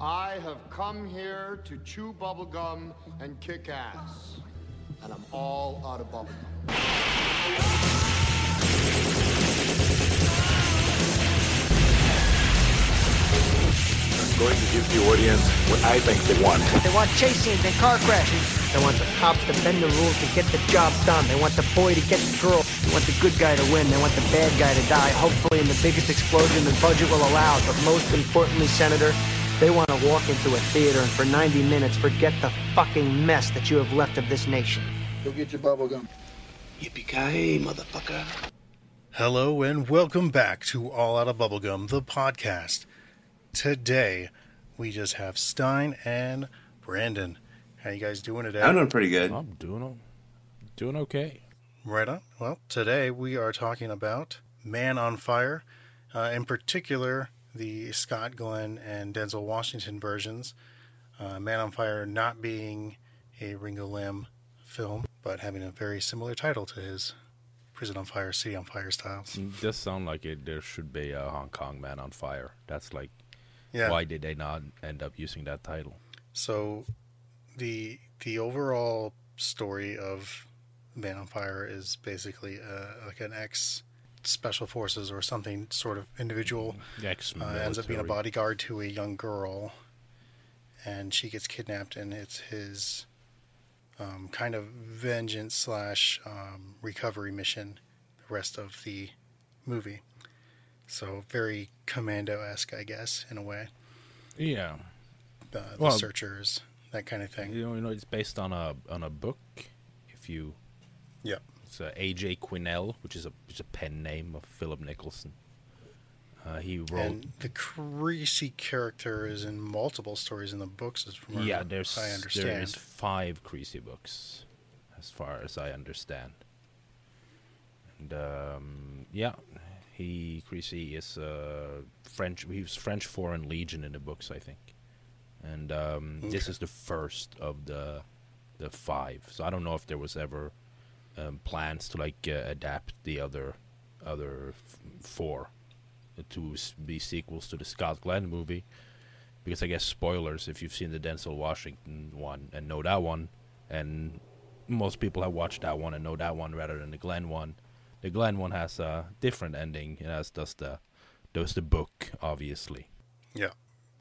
I have come here to chew bubblegum and kick ass. And I'm all out of bubblegum. I'm going to give the audience what I think they want. They want chase scenes and car crashes. They want the cops to bend the rules to get the job done. They want the boy to get the girl. They want the good guy to win. They want the bad guy to die, hopefully in the biggest explosion the budget will allow. But most importantly, Senator, they want to walk into a theater and for 90 minutes forget the fucking mess that you have left of this nation. Go get your bubblegum. Yippee-ki-yay, motherfucker. Hello and welcome back to All Out of Bubblegum, the podcast. Today, we just have Stein and Brandon. How you guys doing today? I'm doing pretty good. I'm doing doing okay. Right on. Well, today we are talking about Man on Fire, uh, in particular the Scott Glenn and Denzel Washington versions. Uh, Man on Fire not being a Ringo Lam film, but having a very similar title to his Prison on Fire, City on Fire styles. It does sound like it. There should be a Hong Kong Man on Fire. That's like, Yeah. why did they not end up using that title? So, the the overall story of Man on Fire is basically uh, like an ex special forces or something sort of individual uh, ends up being a bodyguard to a young girl, and she gets kidnapped, and it's his um, kind of vengeance slash um, recovery mission. The rest of the movie, so very commando esque, I guess, in a way. Yeah, Uh, the Well- searchers, that kind of thing. you know, you know, it's based on a on a book. If you, Yep. It's uh, A.J. Quinnell, which is a which is a pen name of Philip Nicholson. Uh, he wrote. And the Creasy character is in multiple stories in the books, as from yeah, there's I understand. there is five Creasy books, as far as I understand. And um, yeah, he Creasy is uh, French. He was French Foreign Legion in the books, I think. And um, this is the first of the the five. So I don't know if there was ever um, plans to like uh, adapt the other other f- four to be sequels to the Scott Glenn movie because I guess spoilers if you've seen the Denzel Washington one and know that one, and most people have watched that one and know that one rather than the Glenn one. The Glenn one has a different ending, as does the does the book, obviously. Yeah.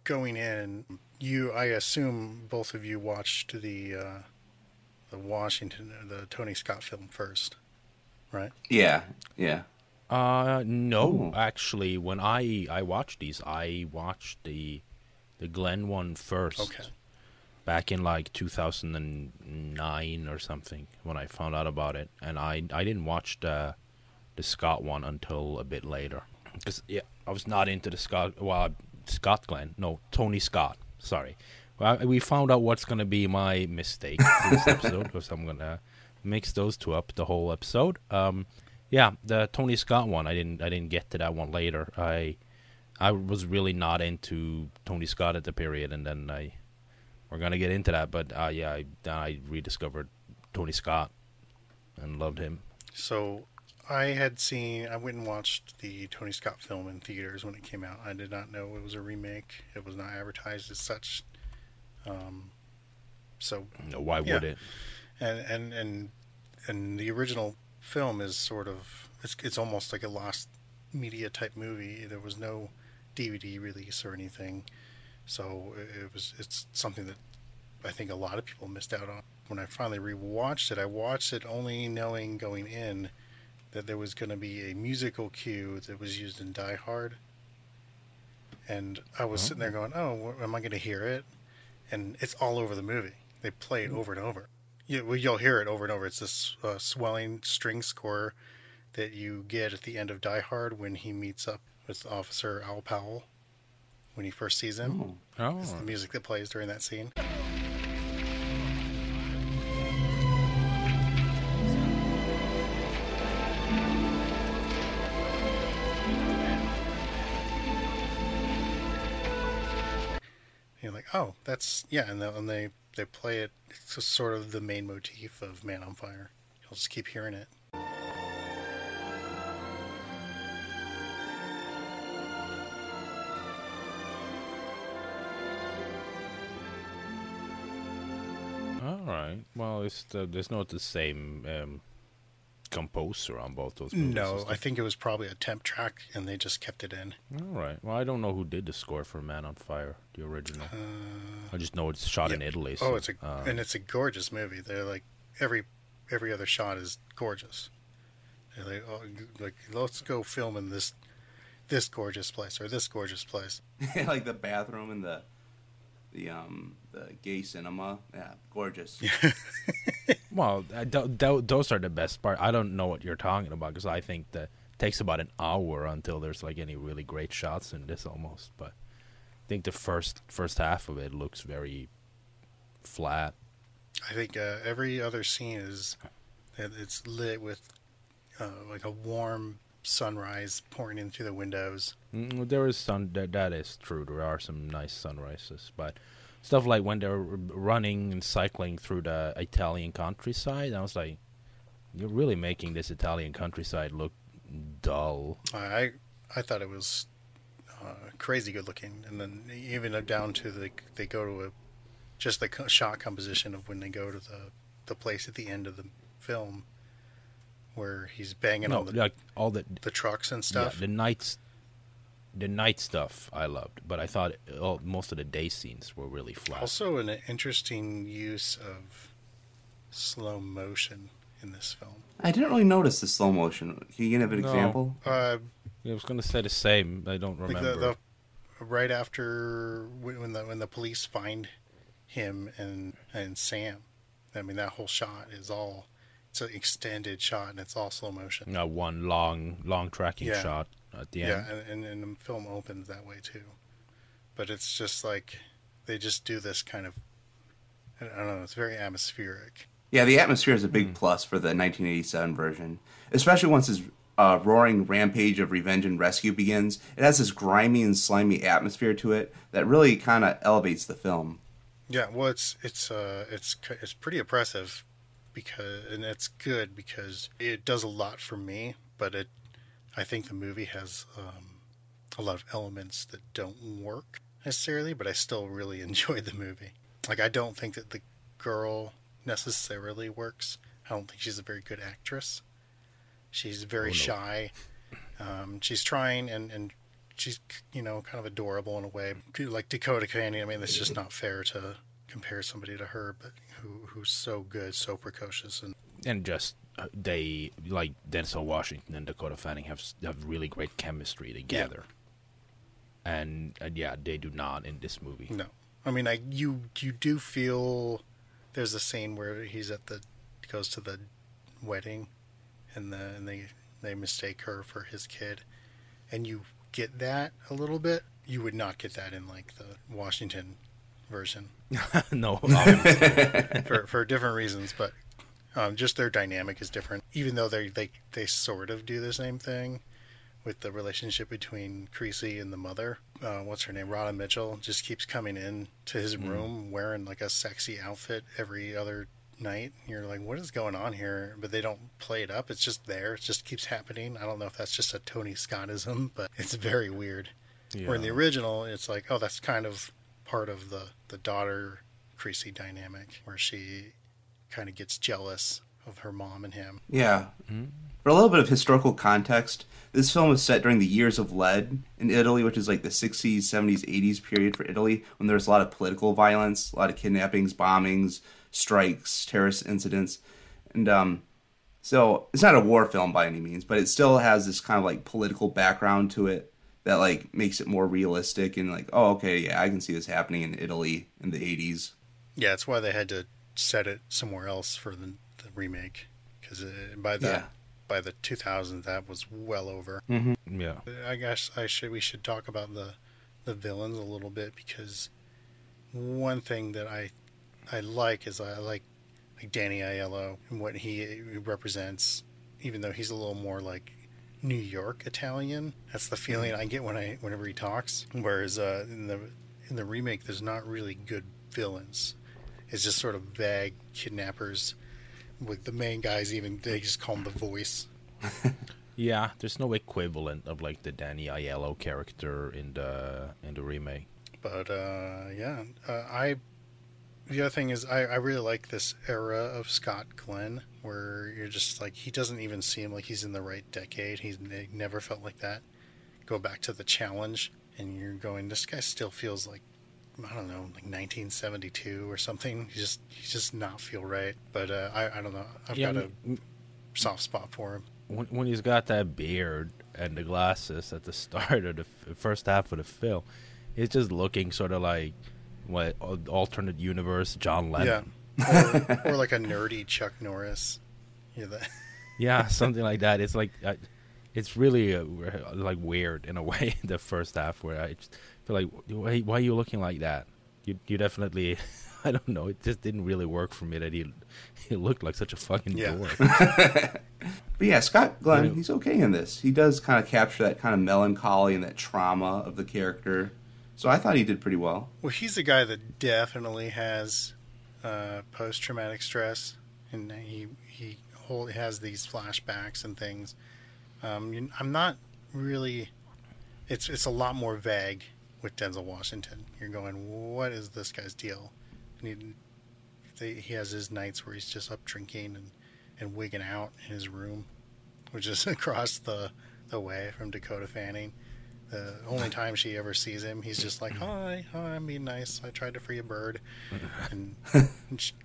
Going in, you I assume both of you watched the uh, the Washington the Tony Scott film first, right? Yeah, yeah. Uh no, Ooh. actually, when I I watched these, I watched the the Glenn one first. Okay. back in like 2009 or something when I found out about it, and I I didn't watch the the Scott one until a bit later because yeah I was not into the Scott well Scott Glenn no Tony Scott sorry well we found out what's gonna be my mistake this episode because I'm gonna mix those two up the whole episode um yeah the Tony Scott one I didn't I didn't get to that one later I I was really not into Tony Scott at the period and then I we're gonna get into that, but uh, yeah, I, I rediscovered Tony Scott and loved him. So I had seen I went and watched the Tony Scott film in theaters when it came out. I did not know it was a remake. It was not advertised as such. Um, so know, why Yeah. would it? and and and and the original film is sort of it's it's almost like a lost media type movie. There was no DVD release or anything, so it it was it's something that I think a lot of people missed out on. When I finally rewatched it, I watched it only knowing going in that there was going to be a musical cue that was used in Die Hard, and I was sitting there going, "Oh, am I going to hear it?" And it's all over the movie. They play it over and over. You, well, you'll hear it over and over. It's this uh, swelling string score that you get at the end of Die Hard when he meets up with Officer Al Powell when he first sees him. Oh, It's the music that plays during that scene. oh, that's yeah, and, the, and they they play it. It's sort of the main motif of Man on Fire. You'll just keep hearing it. All right. Well, it's uh, the, not the same um, composer on both those movies. No, I think it was probably a temp track, and they just kept it in. All right. Well, I don't know who did the score for Man on Fire, the original. I just know it's shot in Uh, yeah. Italy. oh, it's a uh, and it's a gorgeous movie. They're like every every other shot is gorgeous. They're like, oh, like let's go film in this this gorgeous place or this gorgeous place. like the bathroom and the the um the gay cinema. Yeah, gorgeous. Well, I don't- those are the best part. I don't know what you're talking about because I think that takes about an hour until there's like any really great shots in this almost. But I think the first first half of it looks very flat. I think uh, every other scene is it's lit with uh, like a warm sunrise pouring in through the windows. Mm, There is sun. That, that is true. There are some nice sunrises, but stuff like when they're running and cycling through the Italian countryside, I was like, "You're really making this Italian countryside look dull." I I thought it was uh, crazy good looking, and then even down to the they go to a just the shot composition of when they go to the the place at the end of the film where he's banging No, on the like all the the trucks and yeah, stuff. the nights, the night stuff I loved, but I thought all, most of the day scenes were really flat. also, an interesting use of slow motion in this film. I didn't really notice the slow motion. Can you give an No. example? Uh, I was gonna say the same. I don't like remember. the, the right after when when the when the police find him and and Sam. I mean that whole shot is all it's an extended shot and it's all slow motion. Uh, one long, long tracking Yeah. shot at the Yeah, end. and, and, and the film opens that way too. But it's just like they just do this kind of I don't know, it's very atmospheric. Yeah, the atmosphere is a big plus for the 1987 version, especially once his uh, roaring rampage of revenge and rescue begins. It has this grimy and slimy atmosphere to it that really kind of elevates the film. Yeah, well, it's it's uh it's it's pretty oppressive because and it's good because it does a lot for me, but it I think the movie has um, a lot of elements that don't work necessarily, but I still really enjoyed the movie. Like I don't think that the girl necessarily works. I don't think she's a very good actress. She's very Oh, no. shy. Um, she's trying and and she's you know kind of adorable in a way like dakota fanning i mean it's just not fair to compare somebody to her but who who's so good so precocious and and just they like Denzel Washington and Dakota Fanning have have really great chemistry together. And, and yeah, they do not in this movie. no. I mean i you you do feel there's a scene where he's at the goes to the wedding and the and they they mistake her for his kid. And you get that a little bit. You would not get that in like the washington version. No, for for different reasons, but um, just their dynamic is different. Even though they they they sort of do the same thing with the relationship between Creasy and the mother. Uh, what's her name? Radha Mitchell just keeps coming in to his room wearing like a sexy outfit every other night. You're like, what is going on here? But they don't play it up. It's just there. It just keeps happening. I don't know if that's just a Tony Scottism, but it's very weird. Where in the original, it's like, oh, that's kind of part of the the daughter Creasy dynamic, where she kind of gets jealous of her mom and him. Yeah. For a little bit of historical context, this film was set during the years of lead in Italy, which is like the 60s, 70s, 80s period for Italy, when there was a lot of political violence, a lot of kidnappings, bombings, strikes, terrorist incidents. And um, so it's not a war film by any means, but it still has this kind of like political background to it that like makes it more realistic and like, oh, okay, yeah, I can see this happening in Italy in the 80s. Yeah, that's why they had to set it somewhere else for the, the remake, because by the Yeah. by the 2000s that was well over. yeah. I guess I should we should talk about the the villains a little bit because one thing that I I like is I like like Danny Aiello and what he represents, even though he's a little more like New York Italian. That's the feeling I get when I whenever he talks. Whereas uh, in the in the remake, there's not really good villains. It's just sort of vague kidnappers. With the main guys, even they just call him the voice. Yeah, there's no equivalent of like the Danny Aiello character in the in the remake. But uh, yeah, uh, I the other thing is, I, I really like this era of Scott Glenn, where you're just like he doesn't even seem like he's in the right decade. He's he never felt like that. Go back to the challenge, and you're going. This guy still feels like I don't know, like 1972 or something. He just he just not feel right. But uh, I I don't know. I've Yeah, got a m- soft spot for him. when, when he's got that beard and the glasses at the start of the f- first half of the film, he's just looking sort of like what alternate universe John Lennon. Yeah, or, or like a nerdy Chuck Norris. Yeah, something like that. It's like it's really uh, like weird in a way. The first half where I just feel like why, why are you looking like that? You you definitely. I don't know. It just didn't really work for me that he he looked like such a fucking Yeah. dork. But yeah, Scott Glenn, Right. he's okay in this. He does kind of capture that kind of melancholy and that trauma of the character. So I thought he did pretty well. Well, he's a guy that definitely has uh, post traumatic stress, and he he hold, has these flashbacks and things. Um, you- I'm not really. It's it's a lot more vague with Denzel Washington. You're going, what is this guy's deal? And he, they, he has his nights where he's just up drinking and, and wigging out in his room, which is across the the way from Dakota Fanning. The only time she ever sees him, he's just like, "Hi, hi, I'm being nice. I tried to free a bird." And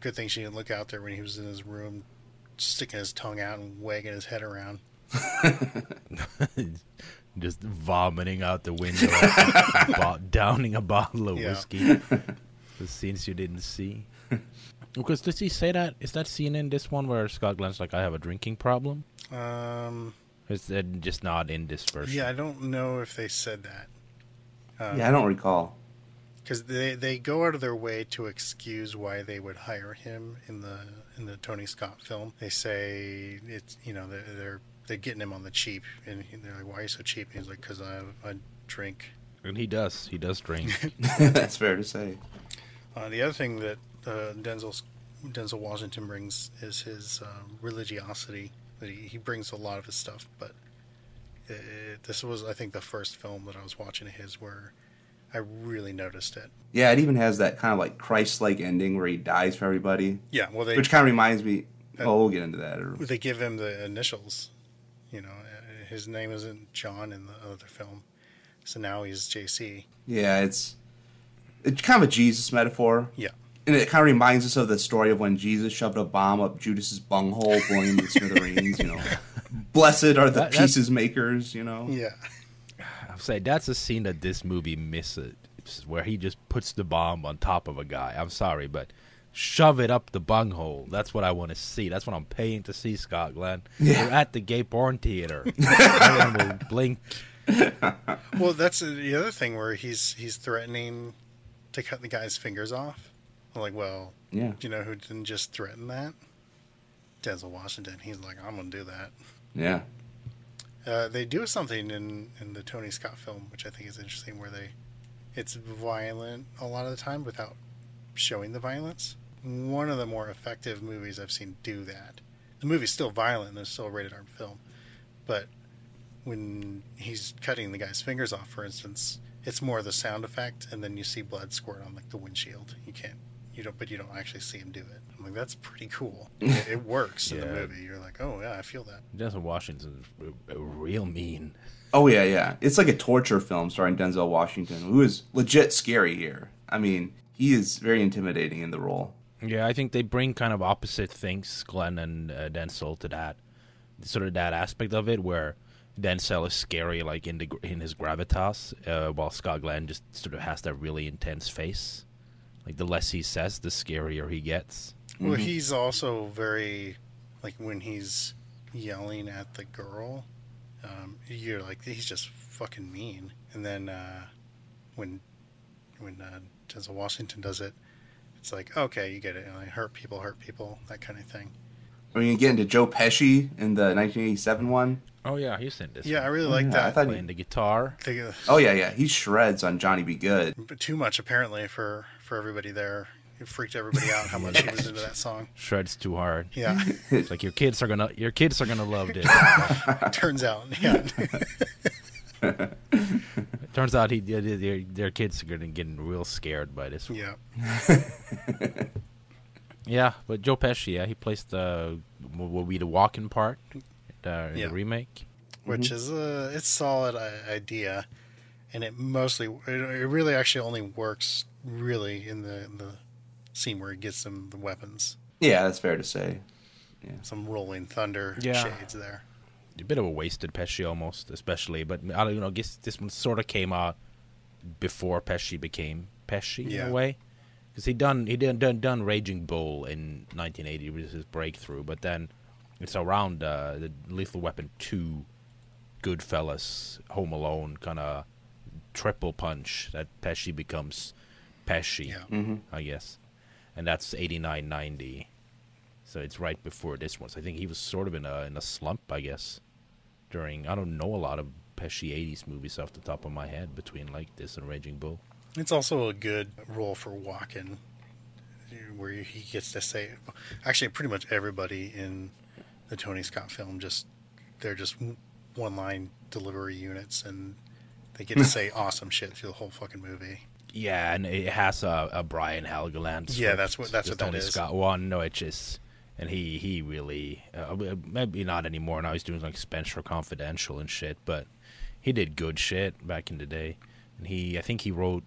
good thing she didn't look out there when he was in his room, sticking his tongue out and wagging his head around. just vomiting out the window, bo- downing a bottle of Yeah. whiskey. the scenes you didn't see. Because does he say that? Is that scene in this one where Scott Glenn's like, "I have a drinking problem"? Um, Or is that just not in this version? yeah, I don't know if they said that yeah, I don't recall. because they they go out of their way to excuse why they would hire him in the in the Tony Scott film. They say it's you know they're they're, they're getting him on the cheap, and they're like, "Why are you so cheap?" And he's like, "Cause I I drink." And he does. He does drink. That's fair to say. Uh, the other thing that uh, Denzel's, Denzel Washington brings is his um, religiosity. That he, he brings a lot of his stuff, but it, this was, I think, the first film that I was watching of his where I really noticed it. Yeah, it even has that kind of like Christ-like ending where he dies for everybody, Yeah, well, they which kind of reminds me. Oh, we'll get into that. Or, they give him the initials. You know, uh, his name isn't John in the other film, so now he's JC. yeah, it's it's kind of a Jesus metaphor. Yeah, And it kind of reminds us of the story of when Jesus shoved a bomb up Judas's bunghole, blowing him to smithereens. You know, blessed are the That- that- pieces makers. You know, yeah, I'll say that's a scene that this movie misses, where he just puts the bomb on top of a guy. I'm sorry, but shove it up the bunghole. That's what I want to see. That's what I'm paying to see, Scott Glenn. Yeah. We're at the gay porn theater. Everyone will blink. Well, that's the other thing where he's he's threatening to cut the guy's fingers off. I'm like, well, yeah, you know who didn't just threaten that? Denzel Washington. He's like, I'm gonna do that. yeah. Uh, they do something in in the Tony Scott film, which I think is interesting, where they it's violent a lot of the time without showing the violence. One of the more effective movies I've seen do that. The movie's still violent and it's still a rated R film, but when he's cutting the guy's fingers off, for instance, it's more the sound effect, and then you see blood squirt on like the windshield. You can't, you don't, but you don't actually see him do it. I'm like, that's pretty cool. It, it works in the movie. You're like, oh yeah, I feel that. Denzel Washington's r- r- real mean. Oh yeah, yeah. It's like a torture film starring Denzel Washington, who is legit scary here. I mean, he is very intimidating in the role. Yeah, I think they bring kind of opposite things, Glenn and uh, Denzel, to that sort of that aspect of it, where Denzel is scary, like in the in his gravitas, uh, while Scott Glenn just sort of has that really intense face. Like the less he says, the scarier he gets. Well, he's also very like when he's yelling at the girl, um, you're like he's just fucking mean. And then uh, when when uh, Denzel Washington does it, it's like okay, you get it. Like, hurt people, hurt people, that kind of thing. I mean, again, get into Joe Pesci in the 1987 one. Oh yeah, he's in this. Yeah, I really like yeah, I that. thought- playing the guitar. Think Oh yeah, yeah. He shreds on Johnny B. Goode. but too much apparently for for everybody there. It freaked everybody out how much he was into that song. Shreds too hard. Yeah, It's like your kids are gonna your kids are gonna love this. turns out, yeah. It turns out he their, their kids are getting getting real scared by this. one. Yeah. Yeah, but Joe Pesci, yeah, he plays the what will be the Walken part uh, in Yeah. the remake. which is a it's solid idea, and it mostly it, it really actually only works really in the the scene where he gets them the weapons, Yeah, that's fair to say. some rolling thunder Yeah. shades there. A bit of a wasted Pesci almost, especially. But I don't you know. I guess this one sort of came out before Pesci became Pesci in a way, because he done he done, done done Raging Bull in 1980 was his breakthrough. But then it's around uh, the Lethal Weapon two, Goodfellas, Home Alone kind of triple punch that Pesci becomes Pesci. Yeah. I guess, and that's 89, 90. So it's right before this one. So I think he was sort of in a in a slump, I guess. During I don't know a lot of Pesci '80s movies off the top of my head between like this and Raging Bull. It's also a good role for Walken, where he gets to say, actually, pretty much everybody in the Tony Scott film just they're just one line delivery units, and they get to say awesome shit through the whole fucking movie. Yeah, and it has a, a Brian Helgeland. Yeah, that's what- that's what Tony is. Scott one. No, it just and he he really uh, maybe not anymore. Now he's doing like Spenser Confidential and shit, but he did good shit back in the day. And he, I think he wrote.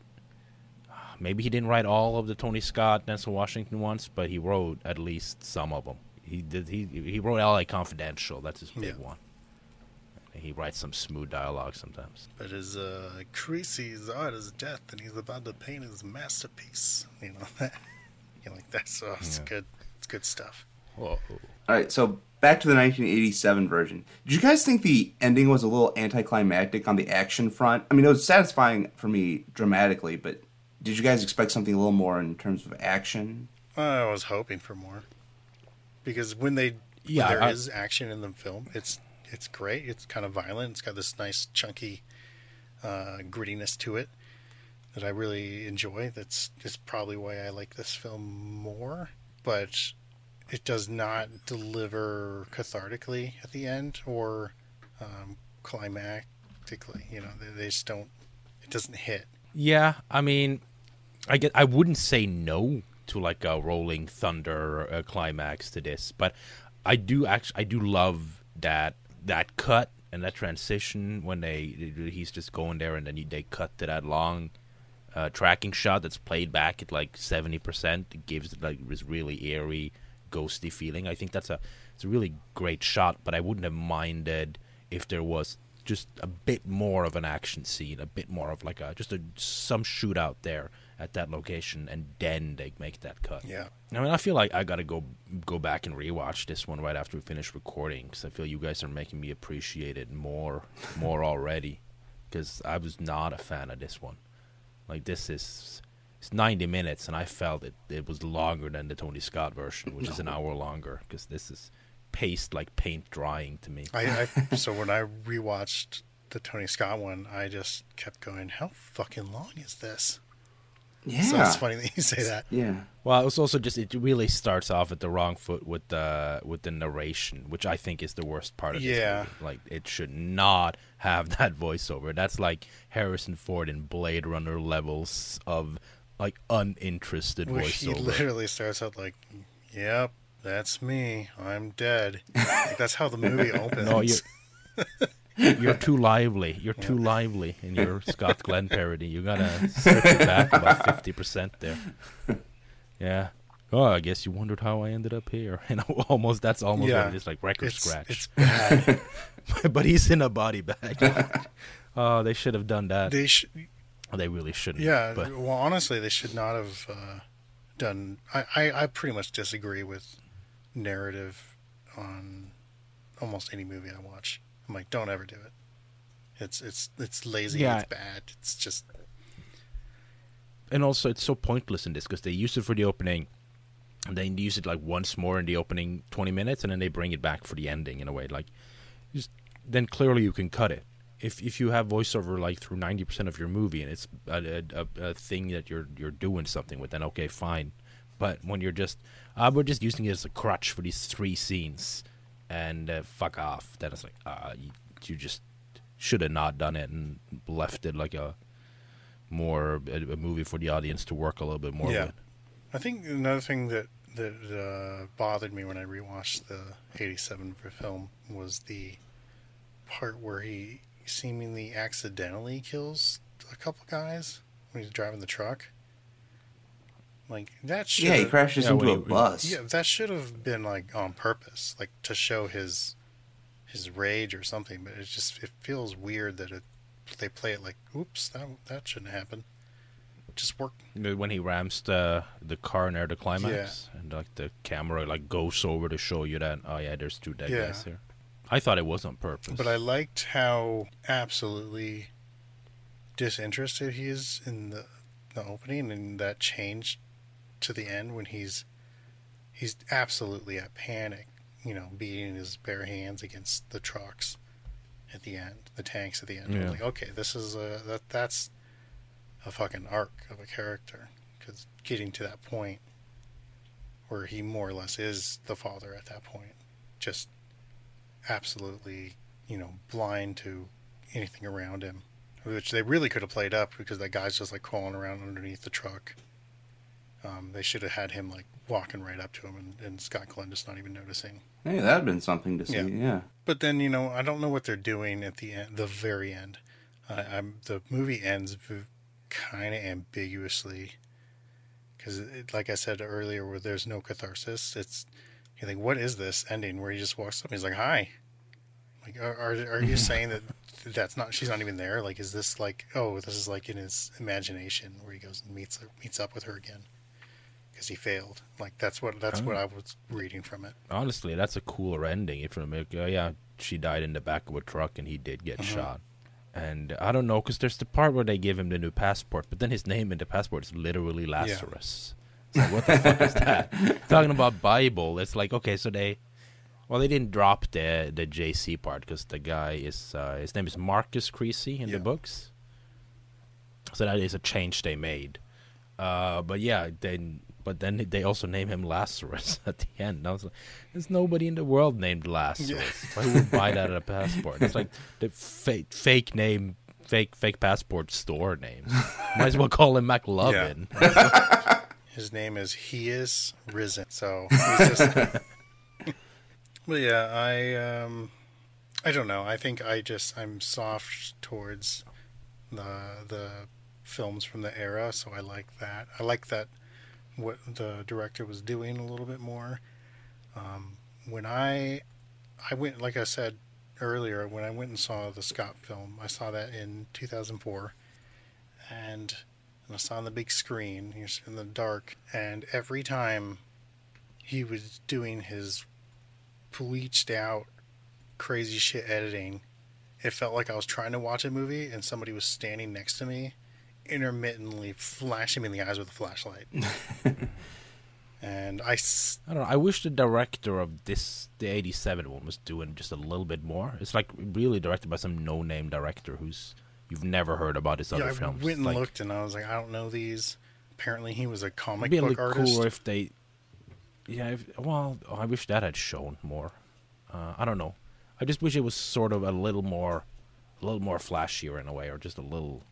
Maybe he didn't write all of the Tony Scott Denzel Washington ones, but he wrote at least some of them. He did. He he wrote L.A. Confidential. That's his big Yeah. one. He writes some smooth dialogue sometimes. But his uh, Creasy's art is death, and he's about to paint his masterpiece. You know that. You know, like that's uh, it's Yeah. good. It's good stuff. Whoa. All right, so back to the 1987 version. Did you guys think the ending was a little anticlimactic on the action front? I mean, it was satisfying for me dramatically, but did you guys expect something a little more in terms of action? I was hoping for more because when they Yeah, when there I- is action in the film, it's it's great. It's kind of violent. It's got this nice chunky uh, grittiness to it that I really enjoy. That's is probably why I like this film more. But it does not deliver cathartically at the end or um, climactically. You know, they, they just don't. It doesn't hit. Yeah, I mean, I get. I wouldn't say no to like a rolling thunder uh, climax to this, but I do actually. I do love that that cut and that transition when they he's just going there and then they cut to that long uh, tracking shot that's played back at like seventy percent. It gives it like this really eerie, ghosty feeling. I think that's a it's a really great shot, but I wouldn't have minded if there was just a bit more of an action scene, a bit more of like a just a some shootout there at that location, and then they make that cut. Yeah. I mean, I feel like I got to go go back and rewatch this one right after we finish recording because I feel you guys are making me appreciate it more more already because I was not a fan of this one. Like this is it's 90 minutes and I felt it it was longer than the Tony Scott version, which is an hour longer because this is paced like paint drying to me. I, I so when I rewatched the Tony Scott one, I just kept going, "How fucking long is this?" Yeah. So it's funny that you say that. Yeah. Well, it was also just it really starts off at the wrong foot with the with the narration, which I think is the worst part of this Yeah. movie. Like it should not have that voiceover. That's like Harrison Ford in Blade Runner levels of like uninterested Where he voiceover. literally starts out like, "Yep, that's me. I'm dead." Like, that's how the movie opens. No, you're you're too lively. You're too lively in your Scott Glenn parody. You gotta strip it back about fifty percent there. Yeah. Oh, I guess you wondered how I ended up here. And almost that's almost Yeah. what it is like record it's, scratch. It's bad. but he's in a body bag. oh, they should have done that. they sh- They really shouldn't. yeah. But well, honestly, they should not have uh, done. I, I I pretty much disagree with narrative on almost any movie I watch. I'm like, don't ever do it. It's it's it's lazy. Yeah. It's bad. It's just and also it's so pointless in this because they use it for the opening, and then use it like once more in the opening twenty minutes, and then they bring it back for the ending in a way. Like, just then clearly you can cut it. If if you have voiceover like through ninety percent of your movie, and it's a, a, a thing that you're you're doing something with, then okay, fine. But when you're just, uh, we're just using it as a crutch for these three scenes, and uh, fuck off. Then it's like, uh, you, you just should have not done it and left it like a more a, a movie for the audience to work a little bit more Yeah. with. I think another thing that that uh, bothered me when I rewatched the '87 film was the part where he seemingly accidentally kills a couple guys when he's driving the truck. Like that should Yeah, he crashes Yeah, into a he- bus. yeah that should have been like on purpose, like to show his his rage or something. But it just it feels weird that it they play it like, oops, that that shouldn't happen. Just work When he ramps the the car near the climax, and like the camera like goes over to show you that oh yeah, there's two dead Yeah. guys here. I thought it was on purpose. But I liked how absolutely disinterested he is in the the opening, and that changed to the end when he's he's absolutely at panic, you know, beating his bare hands against the trucks at the end, the tanks at the end. I Yeah. like, okay, this is a that that's a fucking arc of a character because getting to that point where he more or less is the father at that point, just absolutely, you know, blind to anything around him, which they really could have played up because that guy's just like crawling around underneath the truck. Um, they should have had him like walking right up to him and, and Scott Glenn just not even noticing. Hey, that'd been something to see. Yeah. Yeah. But then you know I don't know what they're doing at the end, the very end. I'm the movie ends kind of ambiguously because, like I said earlier, where there's no catharsis. It's you think, what is this ending where he just walks up? and He's like, "Hi." Like, are are, are you saying that that's not? She's not even there. Like, is this like? Oh, this is like in his imagination where he goes and meets meets up with her again because he failed. Like that's what that's what I was reading from it. Honestly, that's a cooler ending. If you're like, oh yeah, she died in the back of a truck and he did get Mm-hmm. shot. And I don't know, because there's the part where they give him the new passport, but then his name in the passport is literally Lazarus. What the fuck is that? Talking about Bible, it's like okay, so they, well, they didn't drop the the JC part because the guy is uh, his name is Marcus Creasy in Yeah. the books. So that is a change they made. Uh, but yeah, then but then they also name him Lazarus at the end. I was like, there's nobody in the world named Lazarus. Why would you buy that at a passport? It's like the fake fake name, fake fake passport store names. Might as well call him McLovin. His name is He is Risen. So he's just. but yeah, I um, I don't know. I think I just I'm soft towards the the films from the era, so I like that. I like that what the director was doing a little bit more. Um, when I I went, like I said earlier, when I went and saw the Scott film, I saw that in 2004, and and I saw on the big screen. He was in the dark, and every time he was doing his bleached out, crazy shit editing, it felt like I was trying to watch a movie and somebody was standing next to me, intermittently flashing me in the eyes with a flashlight. and I, s- I don't know. I wish the director of this, the '87 one, was doing just a little bit more. It's like really directed by some no-name director who's you've never heard about his yeah, other I films. went and Like, looked, and I was like, I don't know these. Apparently, he was a It'd comic be a book little artist. cooler if they. Yeah, if, well, I wish that had shown more. Uh, I don't know. I just wish it was sort of a little more, a little more flashier in a way, or just a little,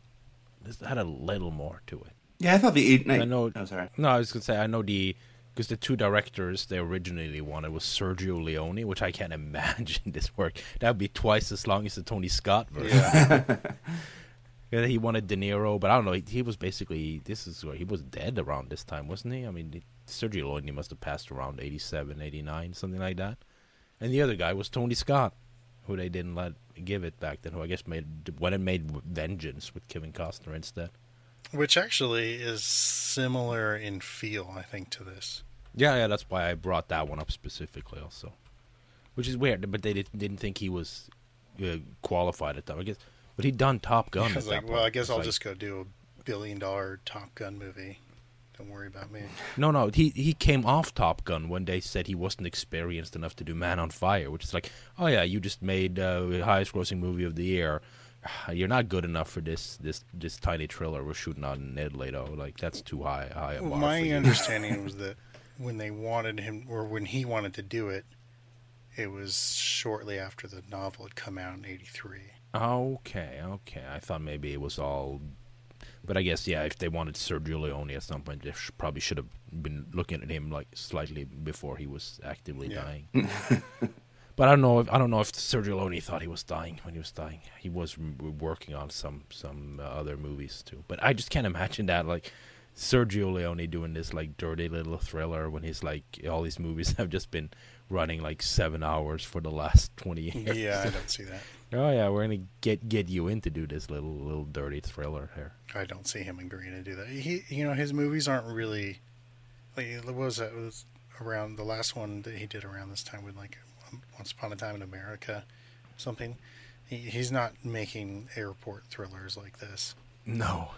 just had a little more to it. Yeah, I thought the eight night. I know. Oh, sorry. No, I was gonna say I know the because the two directors they originally wanted was Sergio Leone, which I can't imagine this work. That would be twice as long as the Tony Scott version. Yeah, he wanted De Niro, but I don't know. He, he was basically this is where he was dead around this time, wasn't he? I mean, Sergio Leone must have passed around 87, 89, something like that. And the other guy was Tony Scott, who they didn't let give it back then. Who I guess made went and made Vengeance with Kevin Costner instead. Which actually is similar in feel, I think, to this. Yeah, yeah, that's why I brought that one up specifically, also. Which is weird, but they did, didn't think he was uh, qualified at that. I guess, but he'd done Top Gun. I at was like, point. well, I guess It's I'll like- just go do a billion dollar Top Gun movie. Don't worry about me. No, no, he he came off Top Gun when they said he wasn't experienced enough to do Man on Fire, which is like, oh yeah, you just made uh, highest grossing movie of the year. You're not good enough for this this this tiny thriller we're shooting on Ned Italy, though. Like that's too high high a Well, bar my for you. understanding was that when they wanted him, or when he wanted to do it, it was shortly after the novel had come out in '83. Okay, okay. I thought maybe it was all, but I guess yeah. If they wanted Sergio Leone at some point, they sh- probably should have been looking at him like slightly before he was actively Yeah. dying. but I don't know. If, I don't know if Sergio Leone thought he was dying when he was dying. He was working on some some uh, other movies too. But I just can't imagine that like. Sergio Leone doing this like dirty little thriller when he's like all these movies have just been running like seven hours for the last twenty years. Yeah, I don't see that. Oh yeah, we're gonna get get you in to do this little little dirty thriller here. I don't see him agreeing to do that. He, you know, his movies aren't really. Like, what was that? It was around the last one that he did around this time with like Once Upon a Time in America, something. He, he's not making airport thrillers like this. No.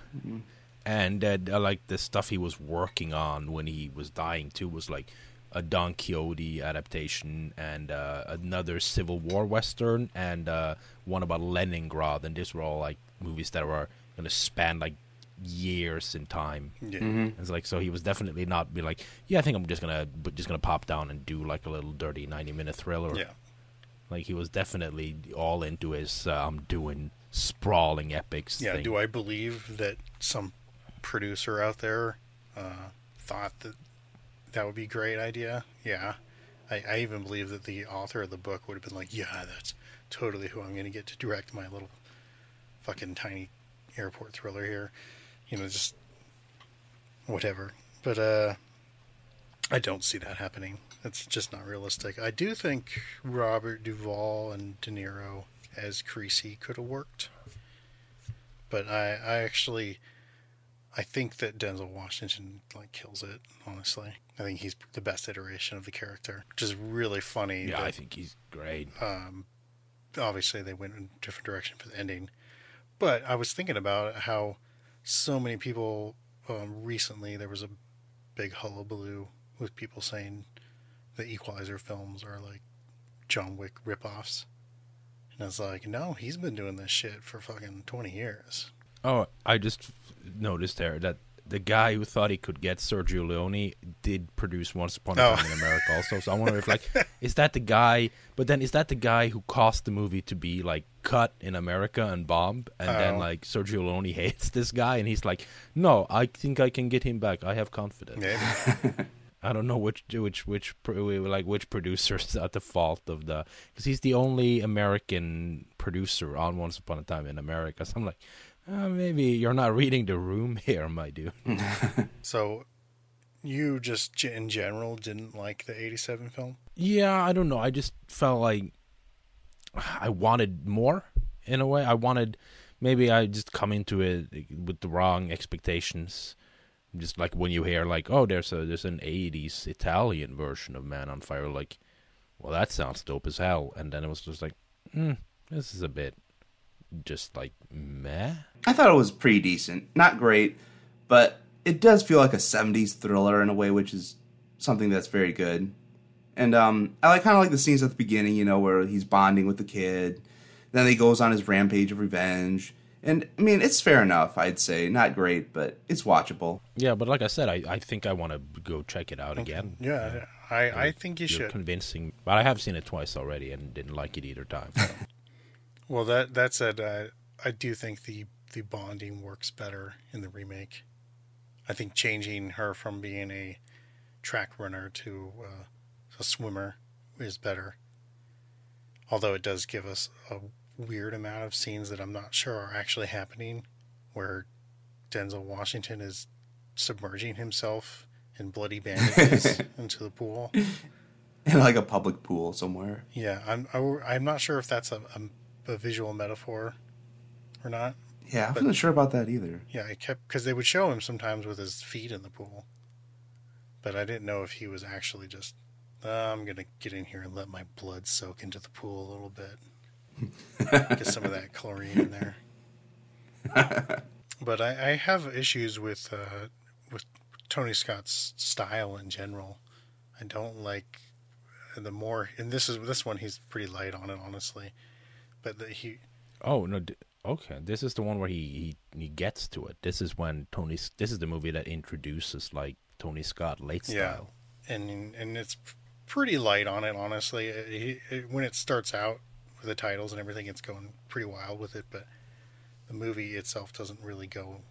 And uh, like the stuff he was working on when he was dying too was like a Don Quixote adaptation and uh, another Civil War western and uh, one about Leningrad. And these were all like movies that were gonna span like years in time. Yeah. It's like so he was definitely not be like, yeah, I think I'm just gonna but just gonna pop down and do like a little dirty ninety minute thriller. Yeah. Like he was definitely all into his uh, I'm doing sprawling epics. Yeah. thing. Do I believe that some producer out there uh, thought that that would be a great idea? Yeah. I, I even believe that the author of the book would have been like, yeah, that's totally who I'm going to get to direct my little fucking tiny airport thriller here. You know, just whatever. But uh, I don't see that happening. It's just not realistic. I do think Robert Duvall and De Niro as Creasy could have worked. But I, I actually, I think that Denzel Washington like kills it. Honestly, I think he's the best iteration of the character, which is really funny. Yeah, that- I think he's great. Um, obviously they went in a different direction for the ending. But I was thinking about how so many people um, recently there was a big hullabaloo with people saying the Equalizer films are like John Wick ripoffs. And I was like, no, he's been doing this shit for fucking 20 years. Oh, I just noticed there that the guy who thought he could get Sergio Leone did produce Once Upon a Oh. Time in America also. So I wonder if like is that the guy? But then is that the guy who caused the movie to be like cut in America and bombed, and then Oh. like Sergio Leone hates this guy, and he's like, no, I think I can get him back. I have confidence. Maybe. I don't know which which which like which producer's at the fault of the because he's the only American producer on Once Upon a Time in America. So I'm like, uh, maybe you're not reading the room here, my dude. so you just in general didn't like the 87 film? yeah, I don't know. I just felt like I wanted more in a way. I wanted maybe I just come into it with the wrong expectations. Just like when you hear like, oh, there's a there's an '80s Italian version of Man on Fire, like, well, that sounds dope as hell. And then it was just like, hmm, this is a bit just like meh. I thought it was pretty decent. Not great, but it does feel like a 70s thriller in a way, which is something that's very good. And um, I like kind of like the scenes at the beginning, you know, where he's bonding with the kid. Then he goes on his rampage of revenge. And I mean, it's fair enough, I'd say. Not great, but it's watchable. Yeah, but like I said, I, I think I want to go check it out again. Yeah, I, I think you You're should. convincing, but I have seen it twice already and didn't like it either time. so. Well, that that said, uh, I do think the the bonding works better in the remake. I think changing her from being a track runner to uh, a swimmer is better. Although it does give us a weird amount of scenes that I'm not sure are actually happening, where Denzel Washington is submerging himself in bloody bandages into the pool. In like a public pool somewhere. Yeah, I'm I, I'm not sure if that's a, a, a visual metaphor or not. Yeah, I wasn't sure about that either. Yeah, I kept because they would show him sometimes with his feet in the pool, but I didn't know if he was actually just. "Uh, I'm gonna get in here and let my blood soak into the pool a little bit, get some of that chlorine in there. but I, I have issues with uh, with Tony Scott's style in general. I don't like the more, and this is this one he's pretty light on it, honestly. But the, he oh no, d- okay. This is the one where he, he he gets to it. This is when Tony. This is the movie that introduces like Tony Scott late Yeah, style. and and it's pretty light on it, honestly. Uh, it, it, when it starts out, with the titles and everything. It's going pretty wild with it, but the movie itself doesn't really go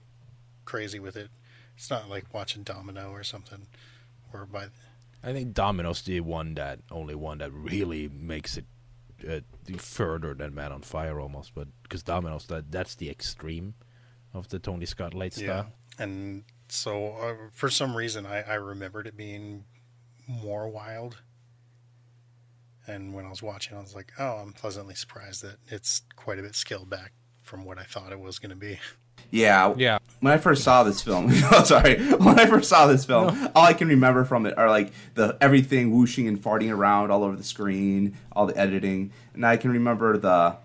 crazy with it. It's not like watching Domino or something, or by I think Domino's the one that only one that really makes it uh, further than Man on Fire almost, but because Domino's that that's the extreme of the Tony Scott late style. and so uh, for some reason I, I remembered it being more wild. And when I was watching, I was like, "Oh, I'm pleasantly surprised that it's quite a bit scaled back from what I thought it was going to be." Yeah. Yeah. When I first saw this film, oh, sorry. When I first saw this film, all I can remember from it are like the everything whooshing and farting around all over the screen, all the editing, and I can remember the,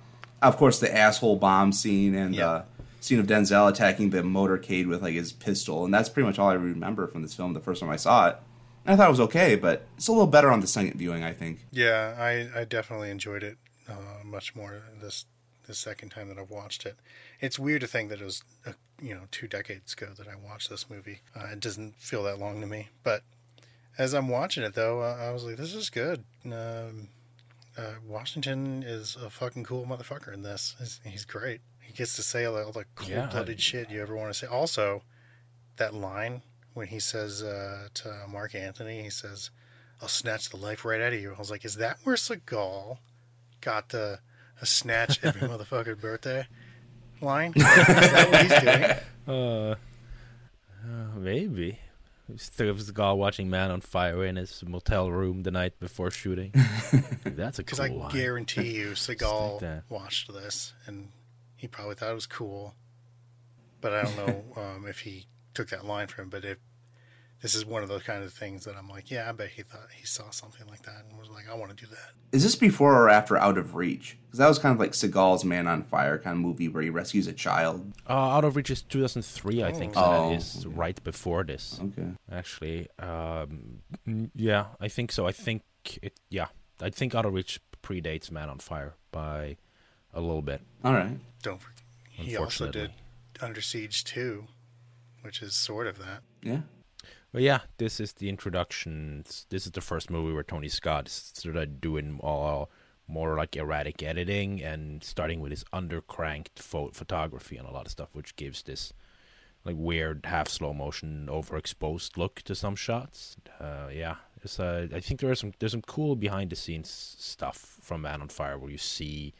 of course, the asshole bomb scene and Yeah. the scene of Denzel attacking the motorcade with like his pistol, and that's pretty much all I remember from this film the first time I saw it. And I thought it was okay, but it's a little better on the second viewing, I think. Yeah, I, I definitely enjoyed it uh, much more this the second time that I've watched it. It's weird to think that it was uh, you know two decades ago that I watched this movie. Uh, it doesn't feel that long to me, but as I'm watching it though, uh, I was like, this is good. Um, uh, Washington is a fucking cool motherfucker in this. He's, he's great. He gets to say all the, all the cold-blooded shit you ever want to say. Also, that line when he says uh, to Marc Anthony, he says, "I'll snatch the life right out of you." I was like, "Is that where Seagal got the a snatch every motherfucker's birthday line? Is that what he's doing?" Uh, uh, maybe. Still was the guy watching Man on Fire in his motel room the night before shooting. That's a cool line. Because cool I line. guarantee you, Seagal that. watched this and he probably thought it was cool. But I don't know um, if he took that line from him. But if this is one of those kind of things that I'm like, yeah, I bet he thought he saw something like that and was like, I want to do that. Is this before or after Out of Reach? Because that was kind of like Seagal's Man on Fire kind of movie where he rescues a child. Uh, Out of Reach is 2003, I think. So Oh. that is right before this. Okay. Actually, um, yeah, I think so. I think it. Yeah, I think Out of Reach predates Man on Fire by a little bit. All right. Don't forget. He also did Under Siege 2, which is sort of that. Yeah. But yeah, this is the introduction. This is the first movie where Tony Scott is sort of doing all more like erratic editing and starting with his undercranked pho- photography and a lot of stuff, which gives this like weird half slow motion, overexposed look to some shots. Uh, yeah, it's, uh, I think there are some there's some cool behind the scenes stuff from Man on Fire where you see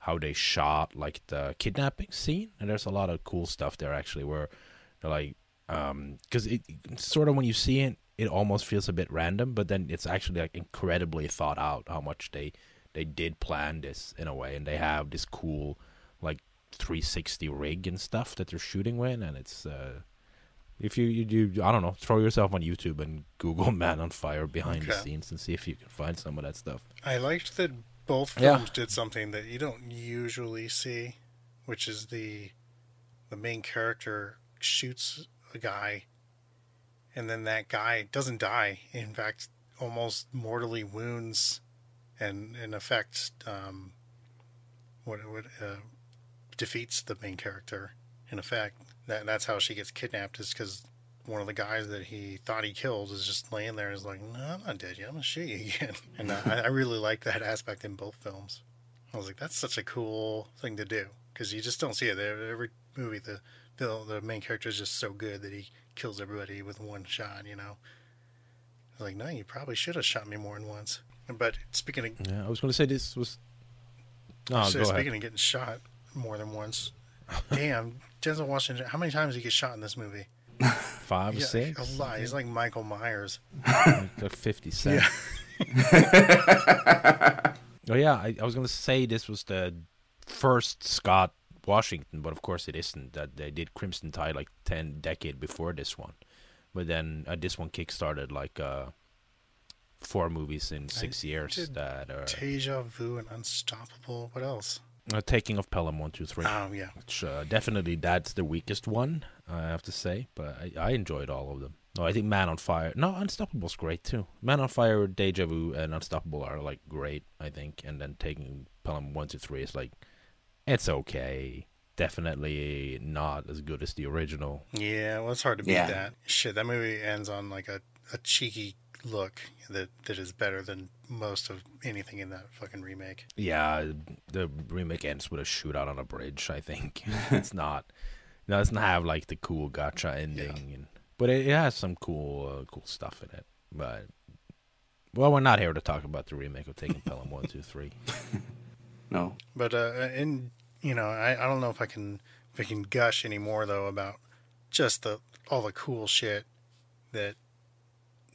how they shot like the kidnapping scene, and there's a lot of cool stuff there actually where they're like um because it sort of when you see it it almost feels a bit random but then it's actually like incredibly thought out how much they they did plan this in a way and they have this cool like 360 rig and stuff that they're shooting with and it's uh if you, you do i don't know throw yourself on youtube and google man on fire behind the scenes and see if you can find some of that stuff I liked that both Yeah. films did something that you don't usually see, which is the the main character shoots a guy, and then that guy doesn't die. In fact, almost mortally wounds, and in effect, um, what what uh, defeats the main character. In effect, that that's how she gets kidnapped. Is because one of the guys that he thought he killed is just laying there is like, no, I'm not dead yet. I'm to shoot you again. And I, I really like that aspect in both films. I was like, that's such a cool thing to do because you just don't see it. Every movie, the, the the main character is just so good that he kills everybody with one shot, you know? I was like, no, you probably should have shot me more than once. But speaking of, yeah i was going to say this was oh so speaking ahead of getting shot more than once, damn, Denzel Washington, how many times did he get shot in this movie? five or Yeah, six a lot. He's like Michael Myers. like 50 cent Yeah. Oh yeah, I, I was gonna say this was the first Scott Washington, but of course it isn't. That they did Crimson Tide like ten decade before this one, but then uh, this one kickstarted like uh, four movies in six years that are Deja Vu and Unstoppable. What else? uh, taking of Pelham one two three. Oh yeah. Which uh, definitely that's the weakest one, I have to say. But I, I enjoyed all of them. No, I think Man on Fire. No, Unstoppable's great too. Man on Fire, Deja Vu, and Unstoppable are like great. I think, and then taking Pelham one two three is like, it's okay. Definitely not as good as the original. Yeah, well, it's hard to beat Yeah. that. Shit, that movie ends on like a, a cheeky look that that is better than most of anything in that fucking remake. Yeah, the remake ends with a shootout on a bridge. I think it's not. It doesn't have like the cool gotcha ending, and, but it, it has some cool, uh, cool stuff in it. But well, we're not here to talk about the remake of Taken Pelham One, Two, Three. No. But uh, and you know, I, I don't know if I can if I can gush anymore though about just the all the cool shit that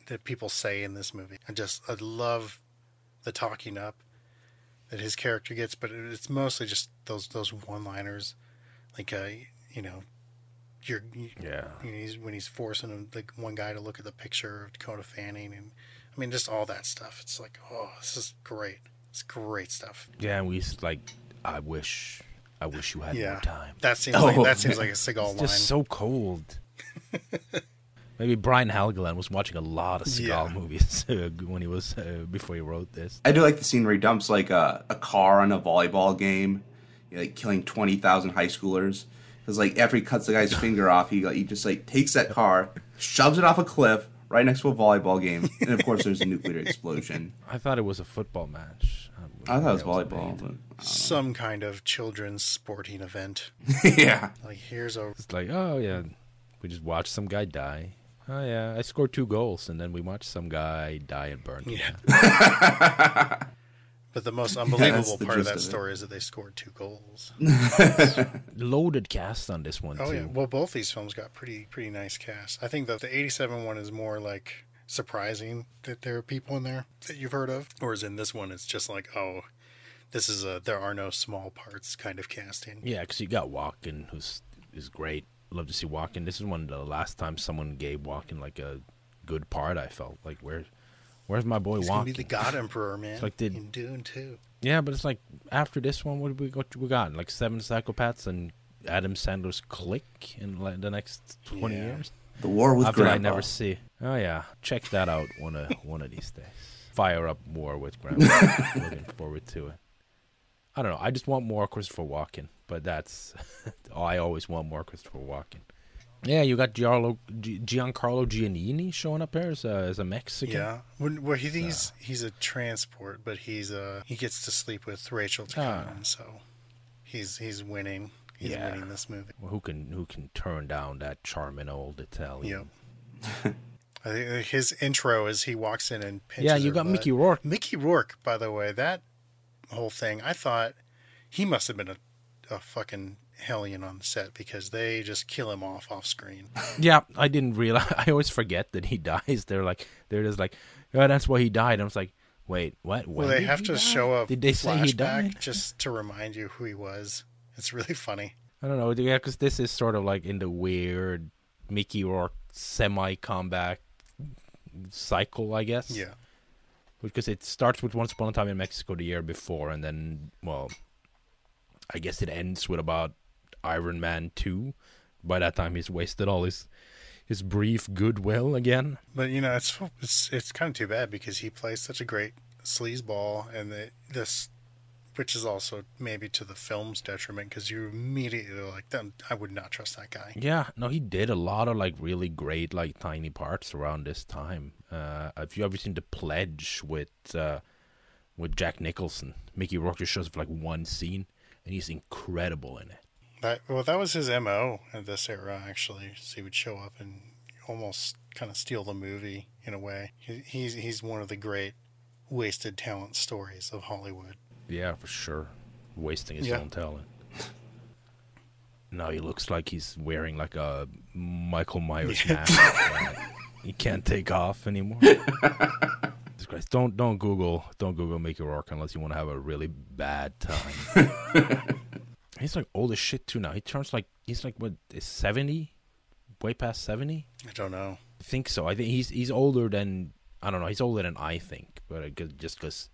that people say in this movie. I just I love the talking up that his character gets, but it's mostly just those those one liners, like uh, you know, you're Yeah. you know, he's when he's forcing him, like one guy to look at the picture of Dakota Fanning, and I mean just all that stuff. It's like oh, this is great. It's great stuff. Yeah, and we s- like. I wish, I wish you had Yeah, more time. that seems Oh. like that seems like a Seagal It's line. just so cold. Maybe Brian Helgeland was watching a lot of Seagal Yeah. movies uh, when he was uh, before he wrote this. I do like the scene where he dumps like a, a car on a volleyball game, you know, like killing twenty thousand high schoolers. Because like after he cuts the guy's finger off, he he just like takes that car, shoves it off a cliff right next to a volleyball game, and of course there's a nuclear explosion. I thought it was a football match. I thought it was That volleyball. bait. Some kind of children's sporting event. Yeah, Like here's a It's like, oh yeah, we just watched some guy die. Oh yeah, I scored two goals, and then we watched some guy die and burn. Yeah. but the most unbelievable the part of that of story is that they scored two goals. Loaded cast on this one Oh too. Oh yeah. Well, both these films got pretty pretty nice cast. I think that the '87 one is more like surprising that there are people in there that you've heard of, whereas in this one it's just like, oh, this is a there are no small parts kind of casting. Yeah, because you got Walken, who's is great. Love to see Walken. This is one of the last time someone gave Walken like a good part. I felt like where, where's my boy He's gonna be the God Emperor, man. it's like did- in Dune too. Yeah, but it's like after this one, what did we what we got? Like seven psychopaths and Adam Sandler's Click in like the next twenty Yeah. years. The war with After I never see. Oh yeah, check that out one of one of these days. Fire up more with Grandpa. Looking forward to it. I don't know. I just want more Christopher Walken, but that's I always want more Christopher Walken. Yeah, you got Giancarlo, Gi- Giancarlo Giannini showing up here as a, as a Mexican. Yeah, when, well, he, he's he's a transport, but he's uh he gets to sleep with Rachel Ah. Ticotin, so he's he's winning. He's Yeah. winning this movie. Well, who can who can turn down that charming old Italian? Yep. I think uh, his intro is he walks in and pinches Yeah, you got butt. Mickey Rourke. Mickey Rourke, by the way, that whole thing, I thought he must have been a, a fucking hellion on the set because they just kill him off off screen. Yeah, I didn't realize. I always forget that he dies. They're like, they're just like, oh, that's why he died. I was like, wait, what? When well, they have to die? show a Did they say he died? just to remind you who he was. It's really funny. I don't know. Yeah, because this is sort of like in the weird Mickey Rourke semi-combat cycle, I guess. Yeah. Because it starts with Once Upon a Time in Mexico the year before, and then, well, I guess it ends with about Iron Man two. By that time, he's wasted all his his brief goodwill again. But you know, it's it's it's kind of too bad because he plays such a great sleazeball, and the, this, which is also maybe to the film's detriment because you immediately like, "Then I would not trust that guy." Yeah, no, he did a lot of like really great like tiny parts around this time. Uh, have you ever seen The Pledge with uh, with Jack Nicholson? Mickey Rourke just shows up for like one scene, and he's incredible in it. That well, that was his mo at this era. Actually, so he would show up and almost kind of steal the movie in a way. He, he's he's one of the great wasted talent stories of Hollywood. Yeah, for sure, wasting his Yeah. own talent. Now he looks like he's wearing like a Michael Myers mask. he can't take off anymore. Christ. Don't don't Google don't Google make Mickey Rourke unless you want to have a really bad time. he's like old as shit too now. He turns like he's like what is seventy, way past seventy. I don't know. I think so. I think he's he's older than I don't know. He's older than I think, but uh, I just because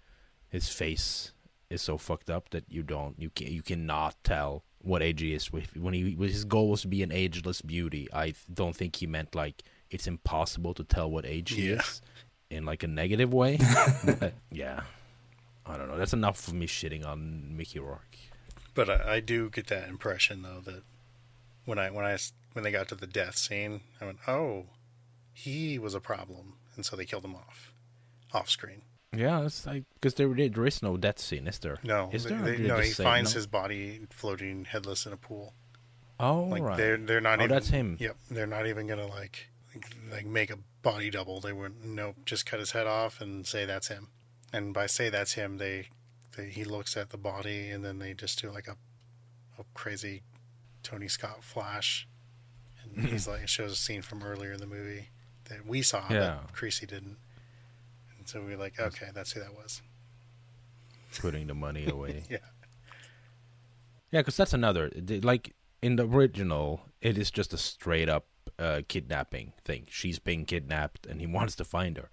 his face is so fucked up that you don't you can you cannot tell what age he is. With when he his goal was to be an ageless beauty, I don't think he meant like it's impossible to tell what age he Yeah. is in like a negative way. But, yeah, I don't know. That's enough for me shitting on Mickey Rourke. But I, I do get that impression though that when I when I when they got to the death scene, I went, "Oh, he was a problem, and so they killed him off, off screen. Yeah, it's like because there, there is no death scene, is there? No, is there? they- they no, he finds no? his body floating headless in a pool. Oh, Like right. they're they're not Oh, even. that's him. Yep, they're not even gonna like like make a body double. They would nope, just cut his head off and say that's him. And by say that's him, they, they he looks at the body and then they just do like a a crazy Tony Scott flash, and he's like it shows a scene from earlier in the movie that we saw Yeah. that Creasy didn't. So we were like, okay, that's who that was. putting the money away. Yeah. Yeah, because that's another. Like in the original, it is just a straight up uh, kidnapping thing. She's being kidnapped, and he wants to find her.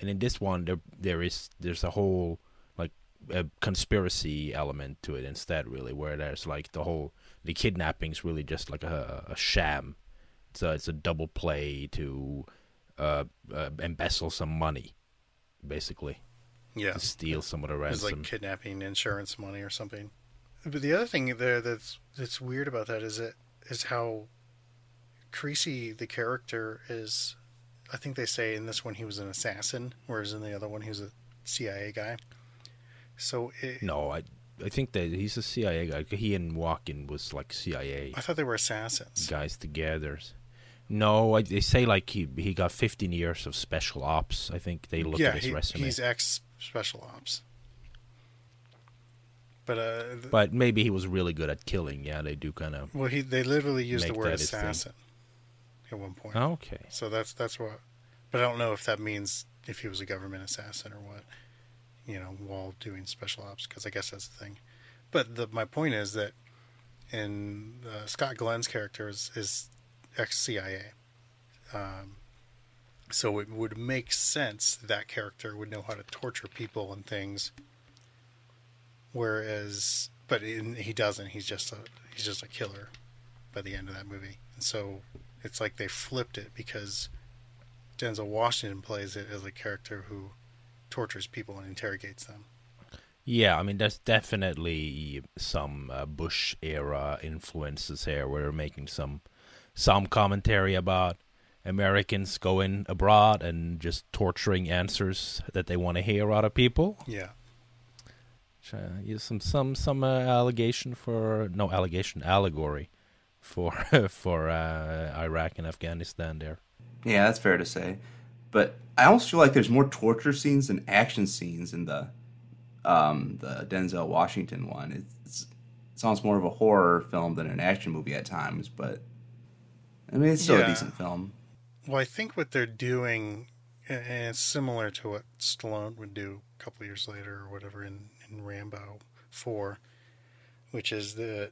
And in this one, there there is there's a whole like a conspiracy element to it instead, really, where there's like the whole the kidnapping's really just like a, a sham. It's a it's a double play to uh, uh, embezzle some money, basically Yeah. to steal some of the ransom. It's like kidnapping insurance money or something. But the other thing there that's that's weird about that is it is how Creasy the character is. I think they say in this one he was an assassin, whereas in the other one he was a CIA guy. So it, No, I I think that he's a CIA guy. He and Walken was like CIA I thought they were assassins. guys together. No, I, they say like he he got 15 years of special ops. I think they look yeah, at his he, resume. he's ex special ops. But uh, th- but maybe he was really good at killing. Yeah, they do kind of. well, he they literally used the word that his thing. assassin at one point. Okay. So that's that's what. But I don't know if that means if he was a government assassin or what. You know, while doing special ops, because I guess that's the thing. But the, my point is that in uh, Scott Glenn's character is, is ex CIA. Um, so it would make sense that character would know how to torture people and things. Whereas, but in, he doesn't. He's just a he's just a killer by the end of that movie. And so it's like they flipped it because Denzel Washington plays it as a character who tortures people and interrogates them. Yeah, I mean, there's definitely some uh, Bush era influences here, where they're making some some commentary about Americans going abroad and just torturing answers that they want to hear out of people. Yeah. Uh, use some some some uh, allegation for no allegation allegory for for uh, Iraq and Afghanistan there. Yeah, that's fair to say. But I almost feel like there's more torture scenes than action scenes in the um, the Denzel Washington one. It's, it sounds more of a horror film than an action movie at times, but I mean it's still Yeah. a decent film. Well, I think what they're doing, and it's similar to what Stallone would do a couple years later or whatever in, in Rambo 4, which is that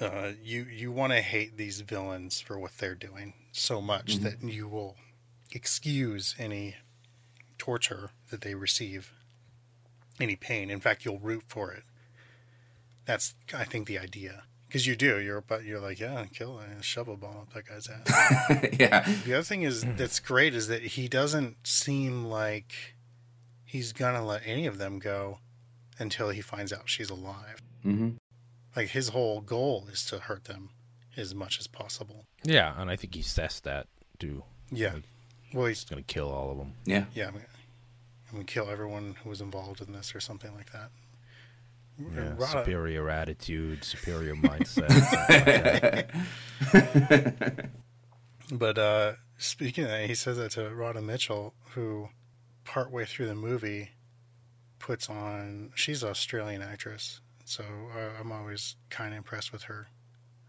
uh, you, you want to hate these villains for what they're doing so much that you will excuse any torture that they receive, any pain. In fact, you'll root for it. That's, I think, the idea. Because you do. You're, but you're like, yeah, kill a shovel ball up that guy's ass. yeah, The other thing is that's great is that he doesn't seem like he's gonna let any of them go until he finds out she's alive. hmm Like his whole goal is to hurt them as much as possible. Yeah, and I think he says that too. Yeah. Like, Well, he's he's gonna kill all of them. yeah. yeah. I'm gonna, I'm gonna kill everyone who was involved in this or something like that. Yeah, superior attitude, superior mindset. like. But uh, speaking of that, he says that to Radha Mitchell, who partway through the movie puts on. She's an Australian actress, so uh, I'm always kind of impressed with her,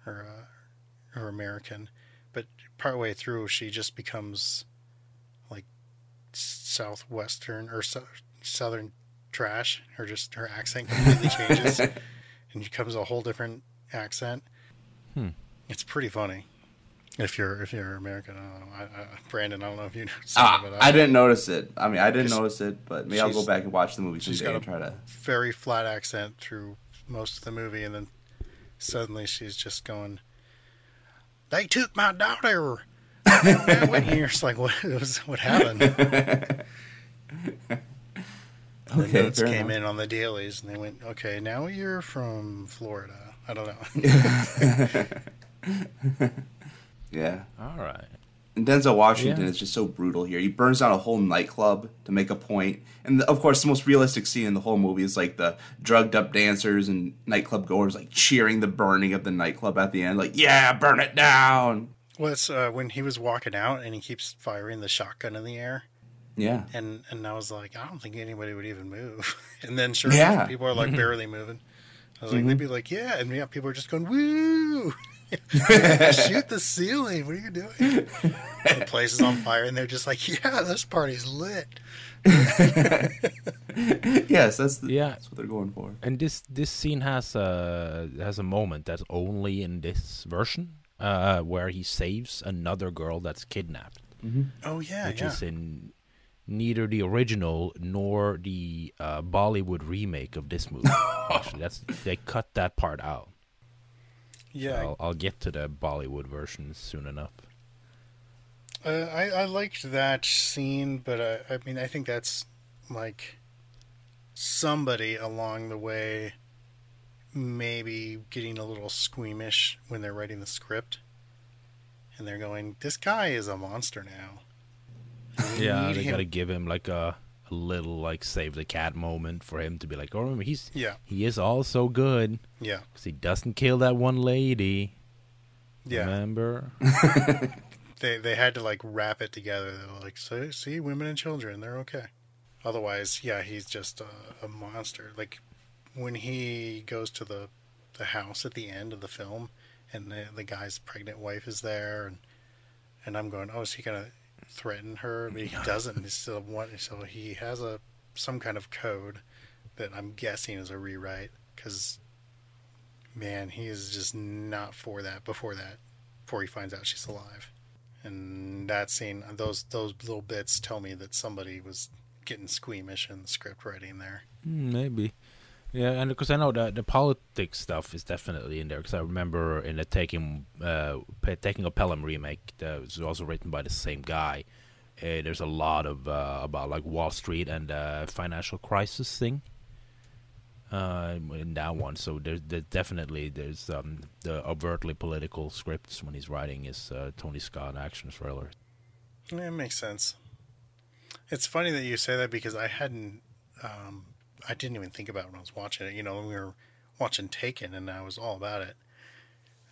her, uh, her American. But partway through, she just becomes like southwestern or sou- southern trash. Her just her accent completely changes, and becomes a whole different accent. Hmm. It's pretty funny. If you're if you're American, I don't know. I, I, Brandon, I don't know if you know. Ah, but I didn't notice it. I mean, I didn't notice it, but maybe I'll go back and watch the movie she's someday got and a- try to. very flat accent through most of the movie, and then suddenly she's just going, "They took my daughter." and you're just like, "What? was- What happened?" the Okay, notes came enough. in on the dailies, and they went, "Okay, now you're from Florida." I don't know. Yeah. all right. And Denzel Washington Yeah. is just so brutal here. He burns down a whole nightclub to make a point. And of course, the most realistic scene in the whole movie is like the drugged up dancers and nightclub goers like cheering the burning of the nightclub at the end, like, yeah, burn it down. Well, it's uh, when he was walking out and he keeps firing the shotgun in the air, Yeah. and and I was like, I don't think anybody would even move. And then sure, Yeah. enough, people are like mm-hmm. barely moving. I was like, mm-hmm. they'd be like, yeah, and yeah, people are just going, woo, shoot the ceiling. What are you doing? the place is on fire, and they're just like, yeah, this party's lit. yes, that's, the, Yeah. that's what they're going for. And this this scene has a has a moment that's only in this version, uh, where he saves another girl that's kidnapped, mm-hmm. Oh yeah, which yeah. is in neither the original nor the uh, Bollywood remake of this movie. Actually, that's they cut that part out. yeah, I'll, I'll get to the Bollywood version soon enough. Uh, I, I liked that scene, but uh, I mean, I think that's like somebody along the way maybe getting a little squeamish when they're writing the script. And they're going, this guy is a monster now. Yeah, they him- gotta give him like a, a little like save the cat moment for him to be like, oh, remember he's Yeah, he is also good yeah, because he doesn't kill that one lady. yeah. Remember? They they had to like wrap it together. They were like, see, see, women and children, they're okay. Otherwise, yeah, he's just a, a monster. Like when he goes to the the house at the end of the film, and the the guy's pregnant wife is there, and and I'm going, oh, is he gonna threaten her? But he doesn't. He's still one. So he has a some kind of code that I'm guessing is a rewrite because man, he is just not for that. Before that, before he finds out she's alive and that scene those those little bits tell me that somebody was getting squeamish in the script writing there Hmm, Maybe. Yeah, and because I know that the politics stuff is definitely in there. Because I remember in the Taking uh, Taking a Pelham remake that was also written by the same guy. Uh, there's a lot of uh, about like Wall Street and uh, financial crisis thing uh, in that one. So there's, there's definitely there's um, the overtly political scripts when he's writing his uh, Tony Scott action thriller. yeah, it makes sense it's funny that you say that because i hadn't um, i didn't even think about when i was watching it you know when we were watching taken and i was all about it.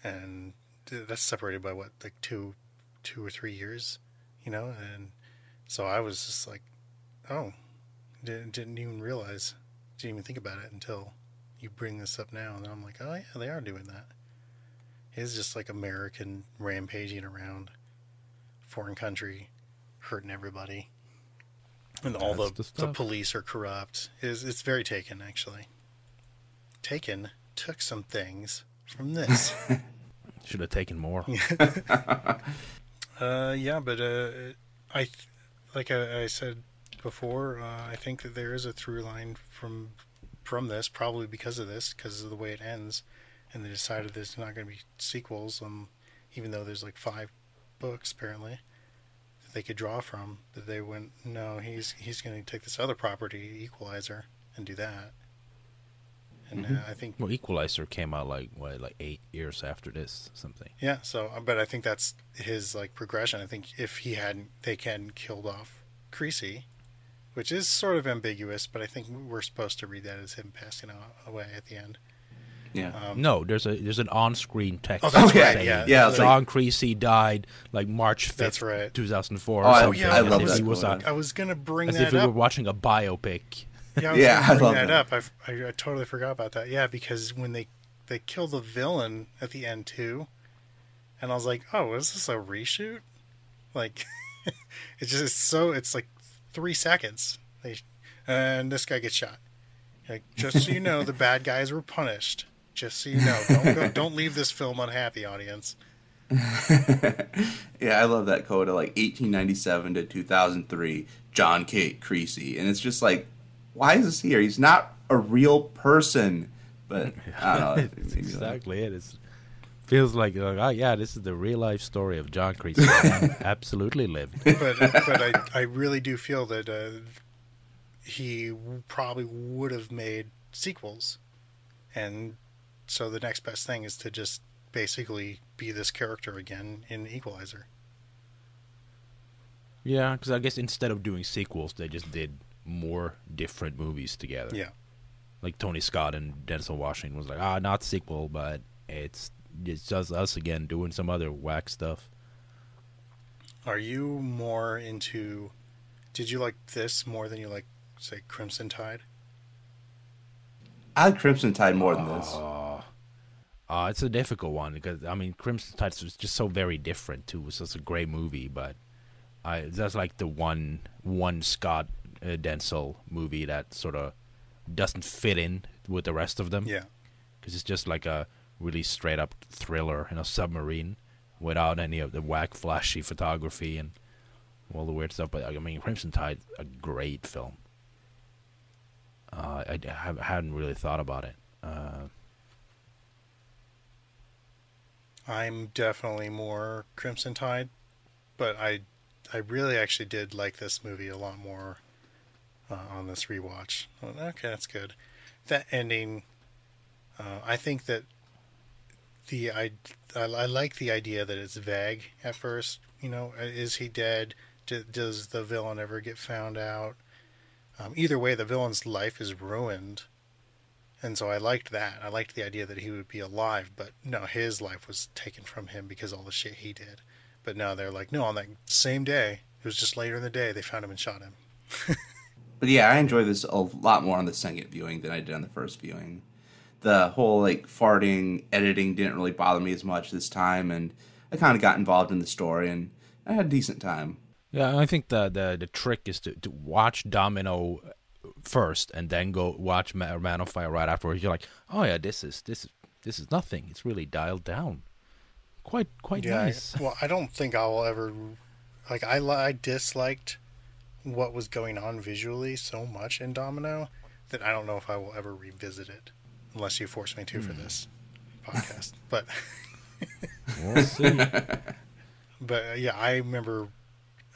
And that's separated by what like two two or three years you know and so i was just like oh didn't, didn't even realize didn't even think about it until you bring this up now and i'm like oh yeah they are doing that. It's just like american rampaging around foreign country hurting everybody and all the, the the, police are corrupt it's, it's very taken actually taken took some things from this Should have taken more. Uh, yeah, but uh, I, th- like I, I said before, uh, I think that there is a through line from from this, probably because of this, because of the way it ends, and they decided there's not going to be sequels. Um, even though there's like five books apparently they could draw from, that they went, no, he's he's going to take this other property, Equalizer, and do that. And uh, I think Well, Equalizer came out like what, like eight years after this, something. Yeah, so but I think that's his like progression. I think if he hadn't, they hadn't killed off Creasy, which is sort of ambiguous, but I think we're supposed to read that as him passing away at the end. Yeah. Um, No, there's a there's an on-screen text. Oh, that's right, saying yeah. Yeah, it's John Creasy died like March 5th, That's right. 2004. Oh, or I- something, I love that He was on, I was gonna bring as that if we up. were watching a biopic. Yeah, I was Yeah, gonna I bring love that, that. up. I, I, I totally forgot about that. Yeah, because when they they kill the villain at the end too, and I was like, oh, is this a reshoot? Like, it's just it's so it's like three seconds. They and this guy gets shot. Like, just so you know, the bad guys were punished. Just so you know, don't go, don't leave this film unhappy, audience. Yeah, I love that code of like 1897 to 2003, John Kate Creasy. And it's just like, why is this here? He's not a real person. But I don't know. it That's made me exactly it. It's, feels like, like, oh yeah, this is the real life story of John Creasy. Absolutely lived. but but I, I really do feel that uh, he probably would have made sequels, and so the next best thing is to just basically be this character again in Equalizer. Yeah, because I guess instead of doing sequels, they just did more different movies together. Yeah. Like Tony Scott and Denzel Washington was like, ah, not sequel, but it's it's just us again doing some other whack stuff. Are you more into? Did you like this more than you like, say, Crimson Tide? I like Crimson Tide more than this. Uh, it's a difficult one because I mean, Crimson Tide is just so very different too. It's just a great movie, but I that's like the one one Scott uh, Denzel movie that sort of doesn't fit in with the rest of them. Yeah. because it's just like a really straight up thriller in a submarine without any of the whack flashy photography and all the weird stuff. But I mean, Crimson Tide, a great film. Uh, I, I have- hadn't really thought about it. Uh, I'm definitely more Crimson Tide, but I I really actually did like this movie a lot more uh, on this rewatch. Oh, Okay, that's good. That ending, uh, I think that the I, I I like the idea that it's vague at first. You know, uh, is he dead? Does the villain ever get found out? Um, either way, the villain's life is ruined. And so I liked that. I liked the idea that he would be alive, but no, his life was taken from him because all the shit he did. But now they're like, no, on that same day, it was just later in the day, they found him and shot him. But yeah, I enjoy this a lot more on the second viewing than I did on the first viewing. The whole like farting editing didn't really bother me as much this time, and I kind of got involved in the story, and I had a decent time. yeah, I think the, the the trick is to, to watch Domino first and then go watch Man of Fire right afterwards. You're like, oh yeah, this is this is this is nothing. It's really dialed down. Quite quite Yeah. I- nice. well, I don't think I will ever like I I disliked what was going on visually so much in Domino that I don't know if I will ever revisit it unless you force me to for this podcast. But We'll see. but uh, yeah, I remember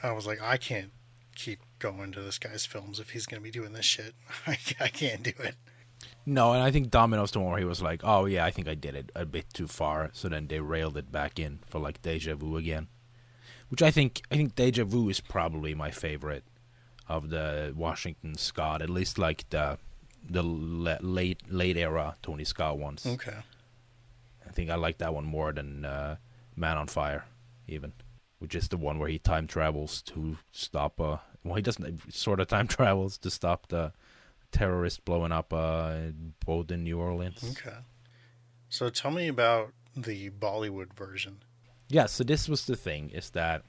I was like I can't keep going to this guy's films if he's going to be doing this shit. I, I can't do it. No, and I think Domino's the one where he was like, "Oh yeah, I think I did it a bit too far." So then they railed it back in for like Deja Vu again, which I think I think Deja Vu is probably my favorite of the Washington Scott, at least like the the la- late late era Tony Scott ones. Okay. I think I like that one more than uh, Man on Fire, even, which is the one where he time travels to stop. Uh, well, he doesn't sort of time travels to stop the terrorist blowing up uh, boat in New Orleans. Okay. So tell me about the Bollywood version. Yeah, so this was the thing is that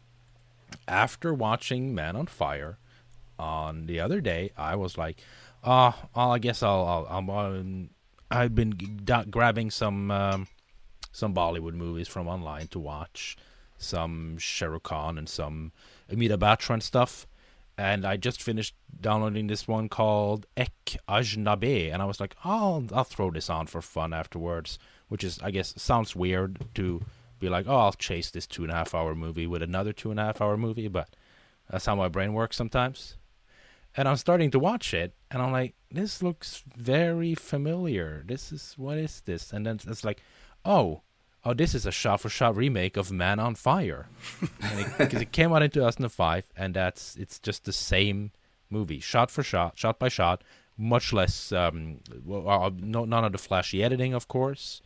after watching Man on Fire on the other day, I was like, "Oh, well, I guess I'll, I'll, I'll um, I've been g- grabbing some um, some Bollywood movies from online to watch, some Shah Rukh Khan and some Amitabh Bachchan stuff." And I just finished downloading this one called Ek Ajnabee, and I was like, "Oh, I'll throw this on for fun afterwards." Which is, I guess, sounds weird to be like, oh, I'll chase this two and a half hour movie with another two and a half hour movie, but that's how my brain works sometimes. And I'm starting to watch it, and I'm like, this looks very familiar. This is what is this? And then it's like, oh, oh, this is a shot for shot remake of Man on Fire, because it, came out in 2005, and that's it's just the same movie, shot for shot, shot by shot. Much less, um, well, uh, no, none of the flashy editing, of course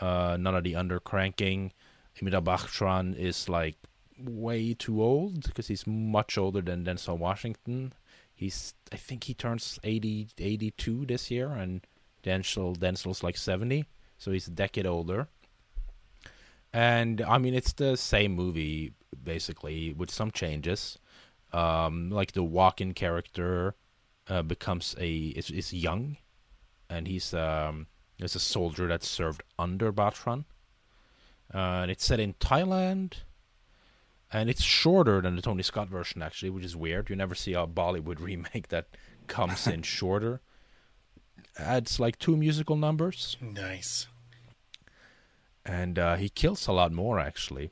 uh, none of the undercranking. Amitabh Bachchan is like way too old because he's much older than Denzel Washington. He's I think he turns 80, 82 this year, and Denzel Denzel's like seventy, so he's a decade older. And I mean, it's the same movie basically with some changes. Um, like the walk-in character uh, becomes a is, is young, and he's um, there's a soldier that served under Bachchan. Uh, and it's set in Thailand. And it's shorter than the Tony Scott version, actually, which is weird. You never see a Bollywood remake that comes in shorter. Adds like two musical numbers. Nice. And uh, he kills a lot more, actually.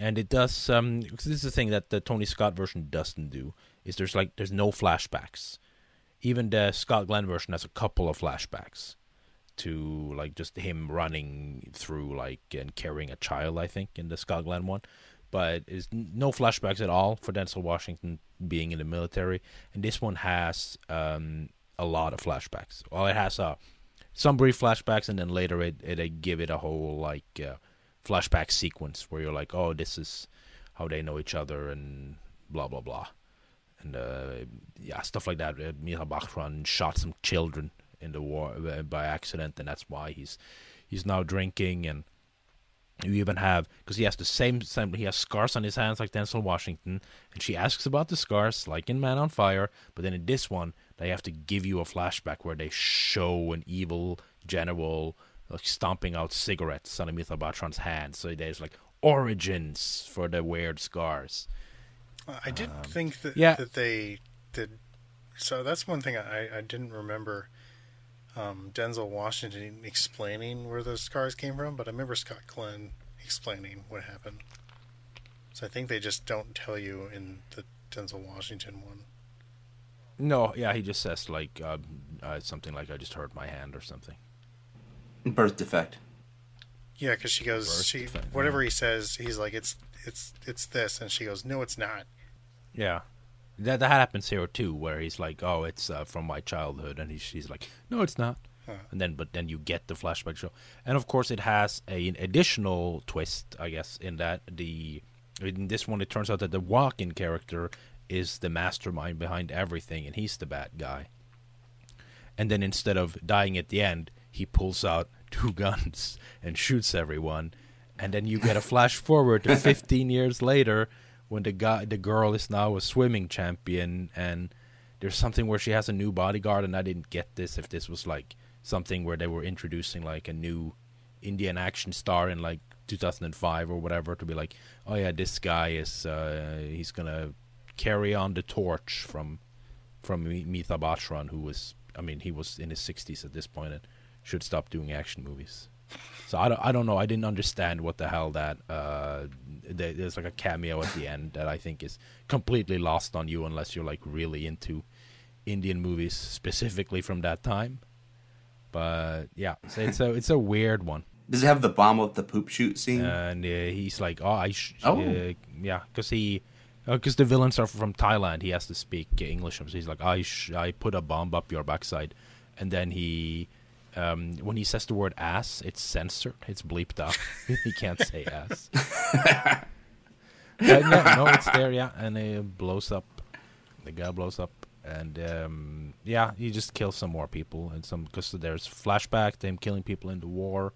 And it does. Um, this is the thing that the Tony Scott version doesn't do. Is there's like there's no flashbacks. Even the Scott Glenn version has a couple of flashbacks to like just him running through like and carrying a child i think in the scott glenn one but is no flashbacks at all for Denzel Washington being in the military, and this one has um, a lot of flashbacks. Well, it has uh, some brief flashbacks, and then later it it, give it a whole like uh, flashback sequence where you're like, oh, this is how they know each other, and blah blah blah, and uh, yeah, stuff like that. Uh, Bachchan shot some children in the war uh, by accident, and that's why he's he's now drinking and you even have because he has the same, same he has scars on his hands like Denzel Washington, and she asks about the scars like in Man on Fire, but then in this one they have to give you a flashback where they show an evil general like stomping out cigarettes on Amitabh Bachchan's hand. So there's like origins for the weird scars. I did Um, think that yeah. that they did. So that's one thing I, I didn't remember. Um, Denzel Washington explaining where those scars came from, but I remember Scott Glenn explaining what happened. So I think they just don't tell you in the Denzel Washington one. No, yeah, he just says like uh, uh, something like I just hurt my hand or something. Birth defect. Yeah, because she goes, Birth she defect, whatever yeah. he says, he's like, it's it's it's this, and she goes, no, it's not. Yeah. That that happens here too, where he's like, "Oh, it's uh, from my childhood," and he's she's like, "No, it's not." Huh. And then, but then you get the flashback show, and of course, it has a, an additional twist, I guess, in that the in this one, it turns out that the walk-in character is the mastermind behind everything, and he's the bad guy. And then instead of dying at the end, he pulls out two guns and shoots everyone. And then you get a flash forward to 15 years later when the guy, the girl is now a swimming champion, and there's something where she has a new bodyguard, and I didn't get this if this was like something where they were introducing like a new Indian action star in like 2005 or whatever to be like, oh yeah, this guy is uh, he's gonna carry on the torch from from Mi- Mitha Bachchan, who was, I mean, he was in his 60s at this point and should stop doing action movies. So I don't, I don't know. I didn't understand what the hell that. Uh, there's like a cameo at the end that I think is completely lost on you unless you're like really into Indian movies specifically from that time. But yeah, so it's a it's a weird one, Does it have the bomb with the poop shoot scene? and uh, he's like, oh, I sh- Oh. uh, yeah, because he. Because the villains are from Thailand, he has to speak English. So he's like, "I sh- I put a bomb up your backside," and then he, um, when he says the word ass, it's censored. It's bleeped out. he can't say ass. Uh, yeah, no, it's there, yeah, and it blows up. The guy blows up, and um, yeah, he just kills some more people, and some because there's flashback to him killing people in the war,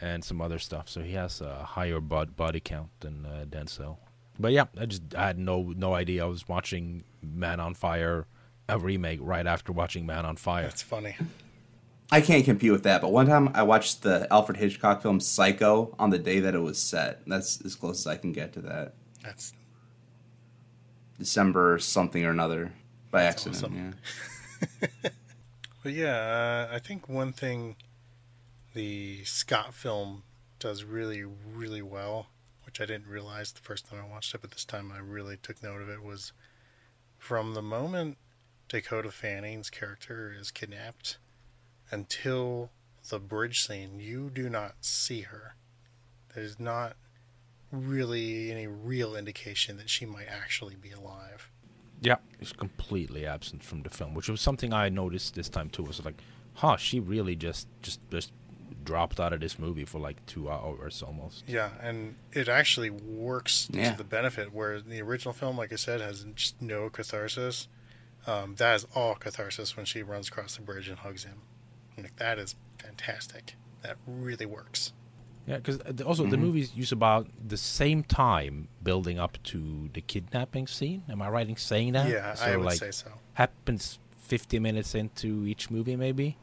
and some other stuff. So he has a higher bod- body count than uh, Denzel. But yeah, I just I had no no idea. I was watching Man on Fire, a remake, right after watching Man on Fire. That's funny. I can't compete with that, but one time I watched the Alfred Hitchcock film Psycho on the day that it was set. That's as close as I can get to that. That's December something or another by accident. awesome. Yeah. But yeah, uh, I think one thing the Scott film does really, really well, which I didn't realize the first time I watched it, but this time I really took note of it, was from the moment Dakota Fanning's character is kidnapped until the bridge scene, you do not see her. There's not really any real indication that she might actually be alive. Yeah, she's completely absent from the film, which was something I noticed this time too. Was like, huh, she really just just just dropped out of this movie for like two hours almost. Yeah, and it actually works Yeah. to the benefit where the original film, like I said, has just no catharsis. Um, that is all catharsis when she runs across the bridge and hugs him. Like that is fantastic. That really works. Yeah, because also the movies use about the same time building up to the kidnapping scene. Am I right in saying that? yeah, I would say so. happens 50 minutes into each movie maybe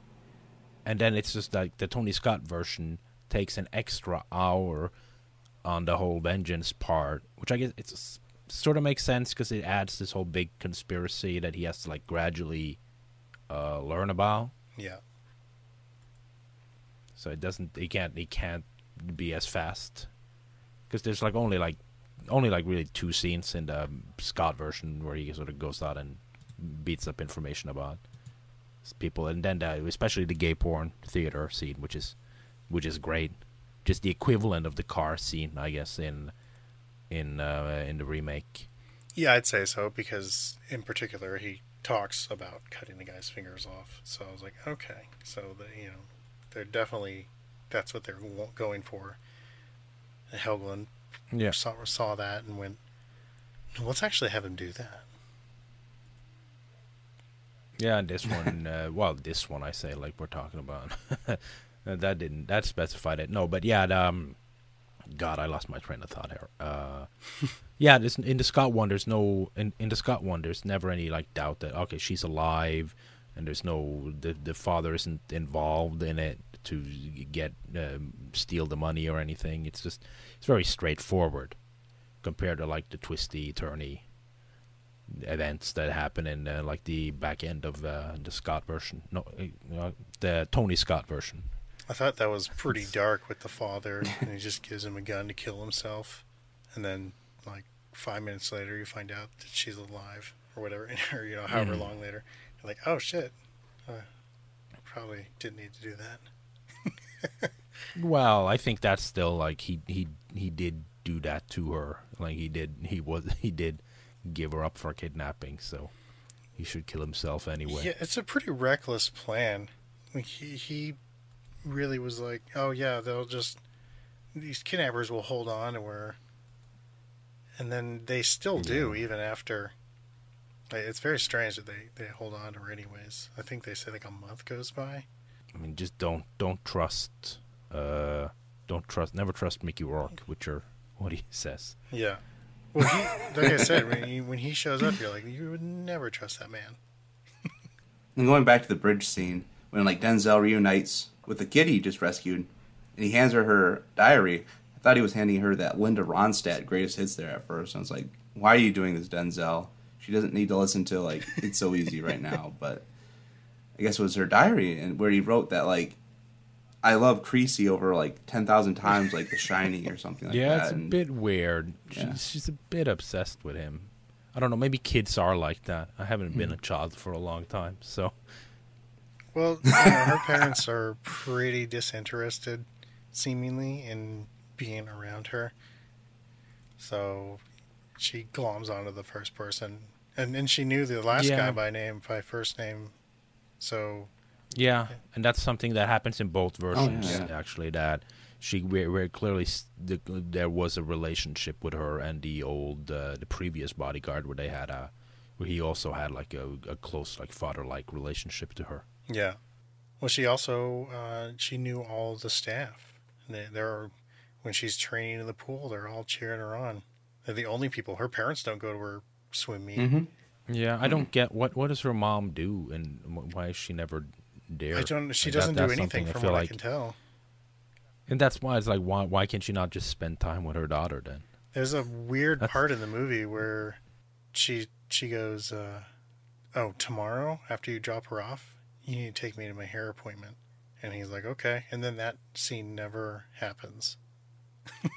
and then it's just like the tony scott version takes an extra hour on the whole vengeance part which i guess it's sort of makes sense because it adds this whole big conspiracy that he has to like gradually uh, learn about. Yeah, so it doesn't he can't he can't be as fast because there's like only like only like really two scenes in the um, Scott version where he sort of goes out and beats up information about. s- people and then the, especially the gay porn theater scene which is which is great just the equivalent of the car scene I guess in in uh, in the remake. Yeah, I'd say so because in particular he talks about cutting the guy's fingers off. So I was like, okay, so the, you know, they're definitely that's what they're going for. And Helgeland Yeah. saw, saw that and went, let's actually have him do that. Yeah, and this one, uh, well, this one I say like we're talking about. Uh, that didn't that specified it. No, but yeah, the, um, God, I lost my train of thought here. Uh, yeah, this, in the Scott one, there's no in, in the Scott one, there's never any like doubt that okay, she's alive, and there's no the the father isn't involved in it to get um, steal the money or anything. It's just it's very straightforward compared to like the twisty turny events that happen in uh, like the back end of uh, the Scott version. No, uh, the Tony Scott version. I thought that was pretty dark with the father, and he just gives him a gun to kill himself, and then like five minutes later, you find out that she's alive or whatever, or you know, however Mhm. long later, you're like, oh shit, uh, probably didn't need to do that. Well, I think that's still like he he he did do that to her. Like he did he was he did give her up for kidnapping, so he should kill himself anyway. Yeah, it's a pretty reckless plan. Like he he really was like, oh yeah, they'll just these kidnappers will hold on to her, and then they still do even after. Like, it's very strange that they they hold on to her anyways. I think they say like a month goes by. I mean, just don't don't trust uh don't trust never trust Mickey Rourke, which are what he says. Yeah. Well, he, like I said, when he, when he shows up, you're like, you would never trust that man. And going back to the bridge scene, when like Denzel reunites with the kid he just rescued, and he hands her her diary. I thought he was handing her that Linda Ronstadt greatest hits there at first. I was like, "Why are you doing this, Denzel? She doesn't need to listen to like it's so easy right now." But I guess it was her diary, and where he wrote that like, "I love Creasy over like ten thousand times like The Shining or something like yeah, that." Yeah, it's a And- bit weird. Yeah. She's, she's a bit obsessed with him. I don't know. Maybe kids are like that. I haven't been hmm. a child for a long time, so Well, you know, her parents are pretty disinterested, seemingly, in being around her. So she gloms onto the first person, and and she knew the last Yeah. guy by name, by first name. So yeah, and that's something that happens in both versions. yeah. Actually, that she very, very clearly the, there was a relationship with her and the old uh, the previous bodyguard where they had a where he also had like a, a close like father like relationship to her. yeah. Well, she also uh, she knew all the staff. They, they're when she's training in the pool, they're all cheering her on. They're the only people. Her parents don't go to her swim meet. Mhm. Yeah, I don't get what what does her mom do and why is she never I don't. She doesn't do anything from what I can tell. And that's why it's like why why can't she not just spend time with her daughter then? There's a weird That's- part in the movie where she she goes, uh, "Oh, tomorrow after you drop her off, you need to take me to my hair appointment." And he's like, "Okay." And then that scene never happens.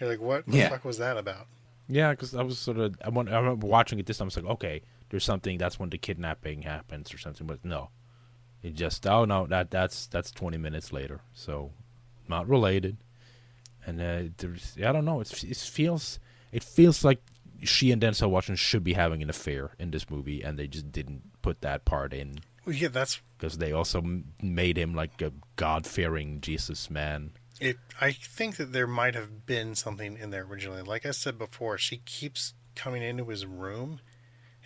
You're like, "What the Yeah. fuck was that about?" Yeah, because I was sort of I, want, I remember watching it this time. I was like, okay, there's something. That's when the kidnapping happens or something. But no, it just oh no that that's that's 20 minutes later. So not related. And uh, I don't know. It's, it feels it feels like she and Denzel Washington should be having an affair in this movie, and they just didn't put that part in Well, yeah, that's because they also made him like a God fearing Jesus man. it. I think that there might have been something in there originally. Like I said before, she keeps coming into his room,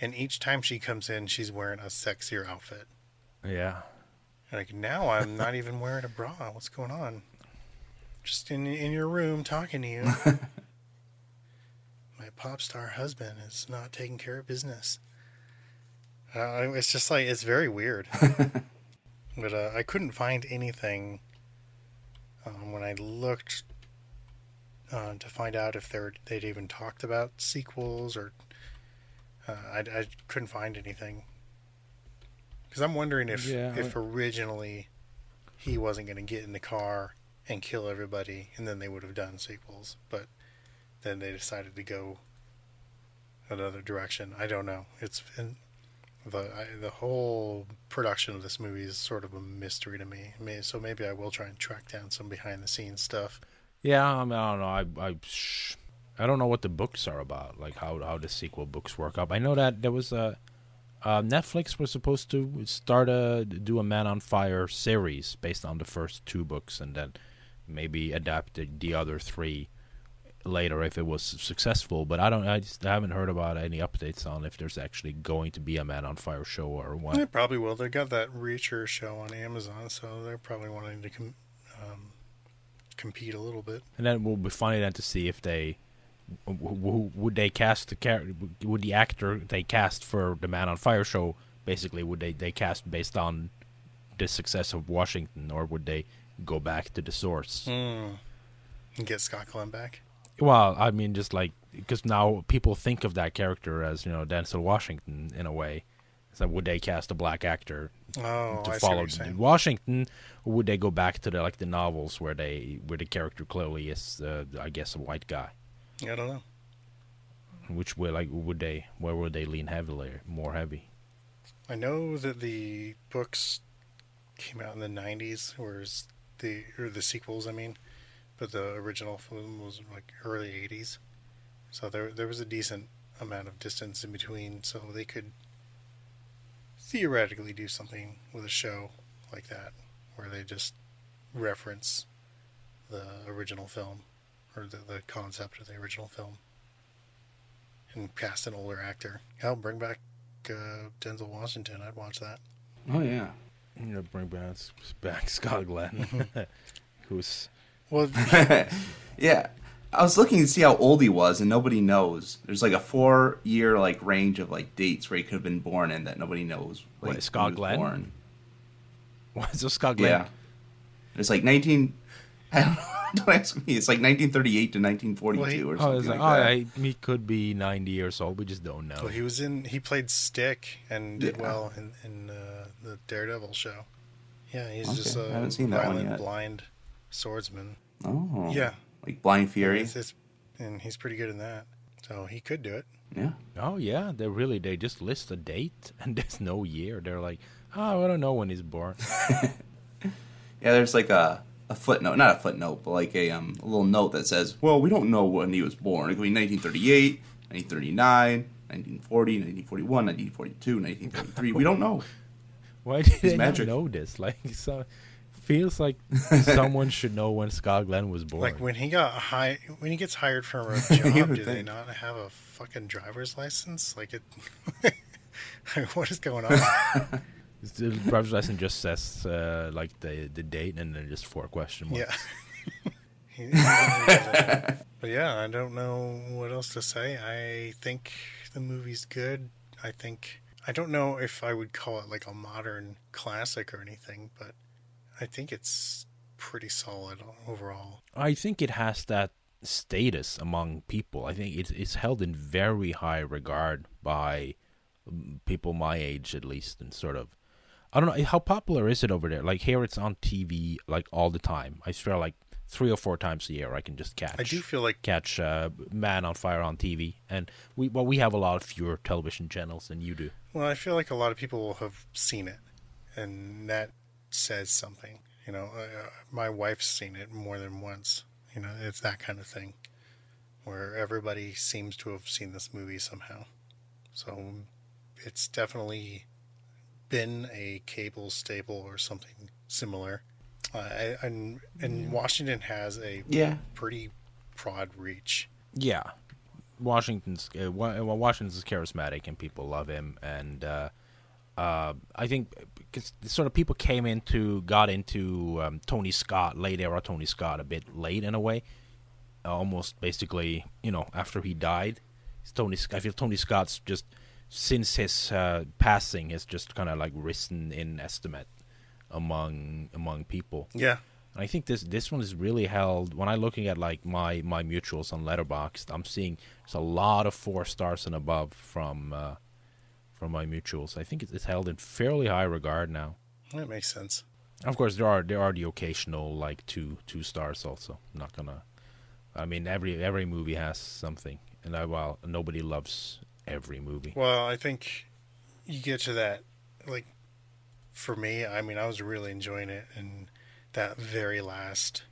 and each time she comes in, she's wearing a sexier outfit. Yeah. Like now, I'm not even wearing a bra. What's going on? Just in in your room talking to you. My pop star husband is not taking care of business. Uh, it's just like it's very weird. but uh, I couldn't find anything um, when I looked uh, to find out if they'd even talked about sequels or uh, I, I couldn't find anything. Because I'm wondering if Yeah, if originally he wasn't going to get in the car and kill everybody, and then they would have done sequels, but then they decided to go another direction. I don't know. It's and the I, the whole production of this movie is sort of a mystery to me. So maybe I will try and track down some behind the scenes stuff. Yeah, I, mean, I don't know. I, I sh- I don't know what the books are about, like how how the sequel books work up. I know that there was a uh, Netflix was supposed to start a do a Man on Fire series based on the first two books, and then maybe adapt the, the other three later if it was successful. But I don't, I just haven't heard about any updates on if there's actually going to be a Man on Fire show or what. They probably will. They got that Reacher show on Amazon, so they're probably wanting to com- um, compete a little bit. And then it will be funny then to see if they w- w- would they cast the character? would the actor they cast for the Man on Fire show basically would they they cast based on the success of Washington or would they go back to the source? Mm. And get Scott Glenn back. Well, I mean, just like because now people think of that character as you know Denzel Washington in a way. So would they cast a black actor Oh, to I follow. Washington, or would they go back to the like the novels where they where the character clearly is, uh, I guess, a white guy? I don't know. Which way, like, would they? Where would they lean heavily, more heavy? I know that the books came out in the '90s, whereas the or the sequels, I mean, but the original film was like early '80s. So there there was a decent amount of distance in between, so they could theoretically do something with a show like that, where they just reference the original film or the, the concept of the original film and cast an older actor. Hell, bring back uh, Denzel Washington. I'd watch that. Oh yeah. You know, bring back, back Scott Glenn, who's Well, yeah. I was looking to see how old he was, and nobody knows. There's like a four year like range of like dates where he could have been born in that nobody knows. Like, What, when Scott he was Glenn? Born. what's so Scott Glenn? Yeah. It's like 19. I don't know. Don't ask me. It's like 1938 to 1942 Well, he- or Oh, something it's like, like, oh, that. I, he could be ninety years old. We just don't know. well, he was in. He played Stick and did Yeah. well in in uh, the Daredevil show. Yeah, he's Okay, just I a haven't seen that one violent, yet. blind swordsman. Oh. Yeah, Like Blind Fury. It's- it's- and he's pretty good in that. So he could do it. Yeah. Oh yeah, they really they just list a date and there's no year. They're like, oh, I don't know when he's born. Yeah, there's like a, a footnote, not a footnote, but like a um a little note that says, well, we don't know when he was born. It could be 1938, 1939, 1940, 1941, 1942, 1943. We don't know. Why did they magic. not know this? Like, so feels like someone should know when Scott Glenn was born. Like when he got high, when he gets hired for a job, would do they not have a fucking driver's license? Like it. what is going on? The driver's license just says uh, like the the date and then just four question marks. Yeah. He- he really doesn't. but yeah, I don't know what else to say. I think the movie's good. I think I don't know if I would call it like a modern classic or anything, but I think it's pretty solid overall. I think it has that status among people. I think it's it's held in very high regard by um, people my age, at least, and sort of. I don't know how popular is it over there. Like here, it's on TV like all the time. I swear, like three or four times a year, I can just catch. I do feel like catch uh, Man on Fire on TV, and we well we have a lot of fewer television channels than you do. well, I feel like a lot of people will have seen it, and that says something. You know, uh, my wife's seen it more than once. You know, it's that kind of thing, where everybody seems to have seen this movie somehow. So it's definitely been a cable staple or something similar. Uh, I- and and Washington has a Yeah. pretty broad reach. Yeah, Washington's uh, Washington's charismatic and people love him, and uh, uh, I think because sort of people came into got into um, Tony Scott late era Tony Scott a bit late in a way, almost basically you know after he died. Tony, I feel Tony Scott's just since his uh, passing has just kind of like risen in estimate among among people. Yeah, And I think this this one is really held when I'm looking at like my my mutuals on Letterboxd. I'm seeing there's a lot of four stars and above from uh, from my mutuals. I think it's, it's held in fairly high regard now. that makes sense. Of course, there are there are the occasional like two two stars also. I'm not gonna. I mean, every every movie has something, and I well nobody loves every movie. Well, I think you get to that, like, for me, I mean, I was really enjoying it, and that very last,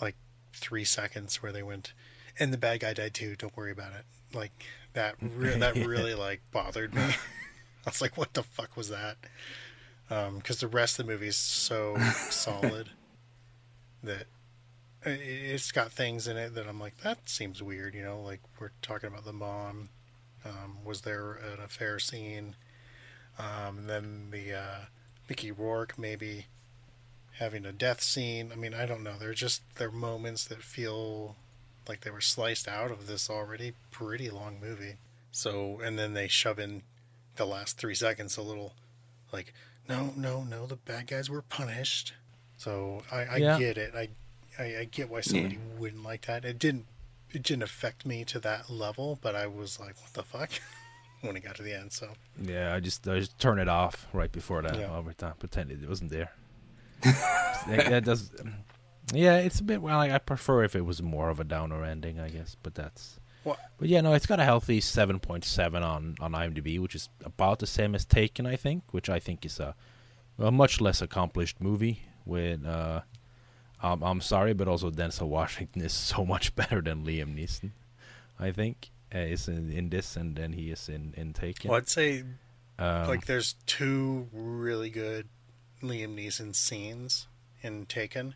like, three seconds where they went, and the bad guy died too. Don't worry about it. Like that. Re- that really like bothered me. I was like, what the fuck was that? Um, because the rest of the movie is so solid that it's got things in it that I'm like, that seems weird. You know, like we're talking about the mom. Um, was there an affair scene? Um, then the uh, Mickey Rourke maybe having a death scene. I mean, I don't know. They're just they're moments that feel like they were sliced out of this already pretty long movie. So, and then they shove in the last three seconds a little like, no, no, no, the bad guys were punished. So I, I Yeah. get it. I, I I get why somebody wouldn't like that. It didn't it didn't affect me to that level, but I was like, what the fuck when it got to the end. So Yeah, I just I just turn it off right before that Yeah. every time, pretend it wasn't there. that, that does. Yeah, it's a bit. Well, I, I prefer if it was more of a downer ending, I guess. But that's. What? But yeah, no, it's got a healthy seven point seven on on IMDb, which is about the same as Taken, I think. Which I think is a a much less accomplished movie. With uh, um, I'm sorry, but also Denzel Washington is so much better than Liam Neeson. I think uh, is in, in this, and then he is in in Taken. well, I'd say Um, like there's two really good Liam Neeson scenes in Taken,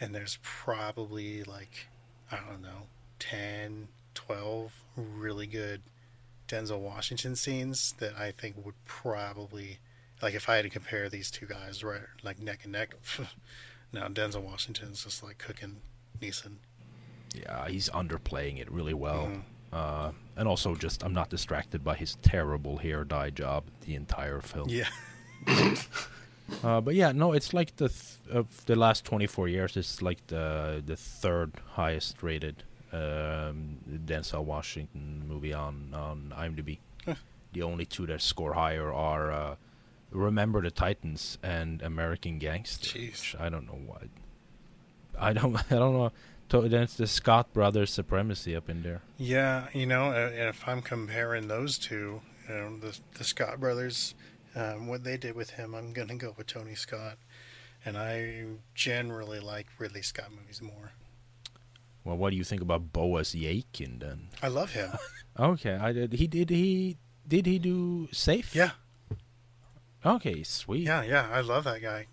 and there's probably like I don't know 10, 12 really good Denzel Washington scenes that I think would probably like if I had to compare these two guys right like neck and neck. now Denzel Washington's just like cooking Neeson. Yeah, he's underplaying it really well. Mhm. Uh, and also, just I'm not distracted by his terrible hair dye job the entire film. Yeah, Uh, but yeah, no, it's like the th- of the last 24 years. It's like the the third highest rated um, Denzel Washington movie on on IMDb. Huh. The only two that score higher are uh, Remember the Titans and American Gangster. Jeez. I don't know why. I don't. I don't know. To- That's the Scott brothers supremacy up in there. Yeah, you know, and if I'm comparing those two, you know, the the Scott brothers, um, what they did with him, I'm gonna go with Tony Scott, and I generally like Ridley Scott movies more. Well, what do you think about Boaz Yakin then? I love him. Okay, I did. He did. He did. He do safe? yeah, Okay, sweet. yeah, yeah. I love that guy.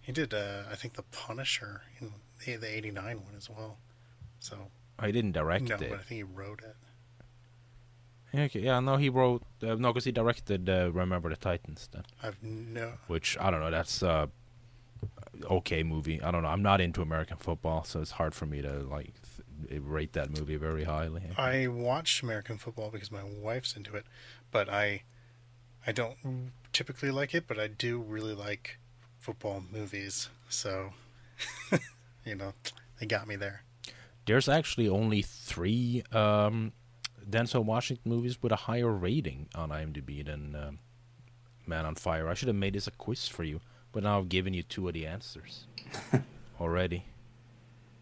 He did, uh, I think, The Punisher in the, the '89 one as well. So I didn't direct no, it. but I think he wrote it. Okay, yeah, no, he wrote. Uh, no, because he directed uh, Remember the Titans, then, I've no. which I don't know. That's uh, okay movie. I don't know. I'm not into American football, so it's hard for me to like th- rate that movie very highly. I watch American football because my wife's into it, but I I don't typically like it, but I do really like football movies. So you know, they got me there. There's actually only three um, Denzel Washington movies with a higher rating on IMDb than um, Man on Fire. I should have made this a quiz for you, but now I've given you two of the answers already.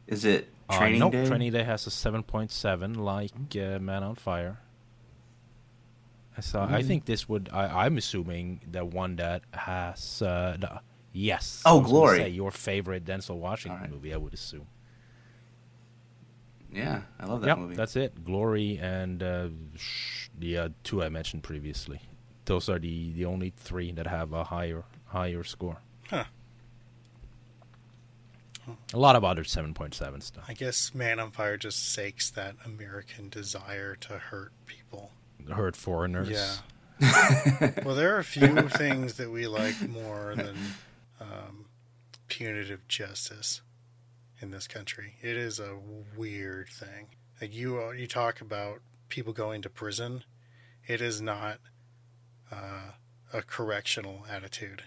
Is it Uh, Training nope, Day? Training Day has a 7.7 like uh, Man on Fire. I saw. I Mm. think this would. I, I'm assuming the one that has. Uh, the, yes. Oh, I was gonna Glory. Say your favorite Denzel Washington Alright. movie. I would assume. Yeah, I love that Yep, movie. that's it. Glory and uh, sh- the uh, two I mentioned previously. Those are the, the only three that have a higher higher score. Huh. A lot of other 7.7 stuff. I guess Man on Fire just sakes that American desire to hurt people. Heard foreigners. Yeah. well, there are a few things that we like more than um, punitive justice in this country. It is a weird thing. Like you, uh, you talk about people going to prison. It is not uh, a correctional attitude.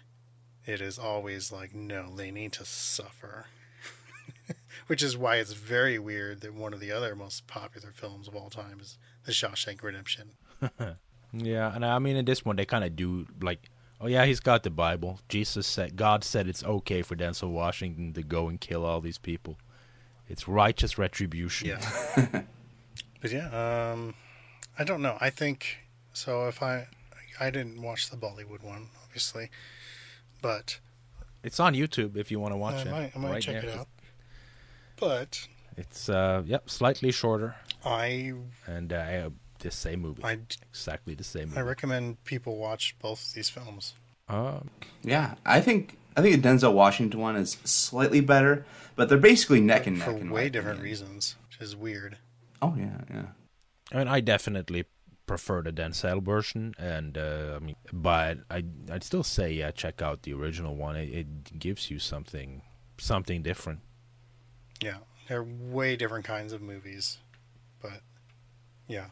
It is always like, no, they need to suffer. Which is why it's very weird that one of the other most popular films of all time is The Shawshank Redemption. Yeah, and I mean in this one they kind of do like, oh yeah, he's got the Bible. Jesus said, God said it's okay for Denzel Washington to go and kill all these people. It's righteous retribution. Yeah. but yeah, um, I don't know. I think so. If I, I didn't watch the Bollywood one, obviously, but It's on YouTube if you want to watch I it. might, I might right check there. it out. But It's uh, yep, slightly shorter, I and uh, the same movie. I exactly the same. Movie. I recommend people watch both these films. Uh, Yeah, I think I think the Denzel Washington one is slightly better, but they're basically neck and neck for in way different opinion. reasons, which is weird. Oh yeah, yeah. I mean, I definitely prefer the Denzel version, and uh, I mean, but I I'd still say yeah, check out the original one. It, it gives you something something different. Yeah, they're way different kinds of movies, but yeah.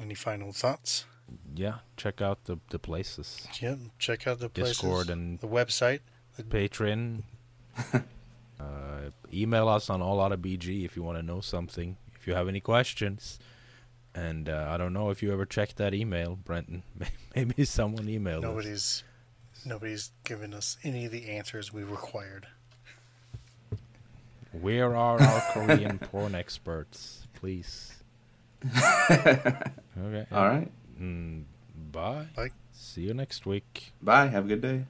Any final thoughts? Yeah, check out the the places, Yeah, check out the places, Discord and- the website. the Patreon. uh, email us on all out of BG if you want to know something. If you have any questions. And uh, I don't know if you ever checked that email, Brenton. Maybe someone emailed us. Nobody's nobody's given us any of the answers we required. Where are our Korean porn experts? Please. okay. All right. Mm, bye. Bye. See you next week. Bye. Have a good day.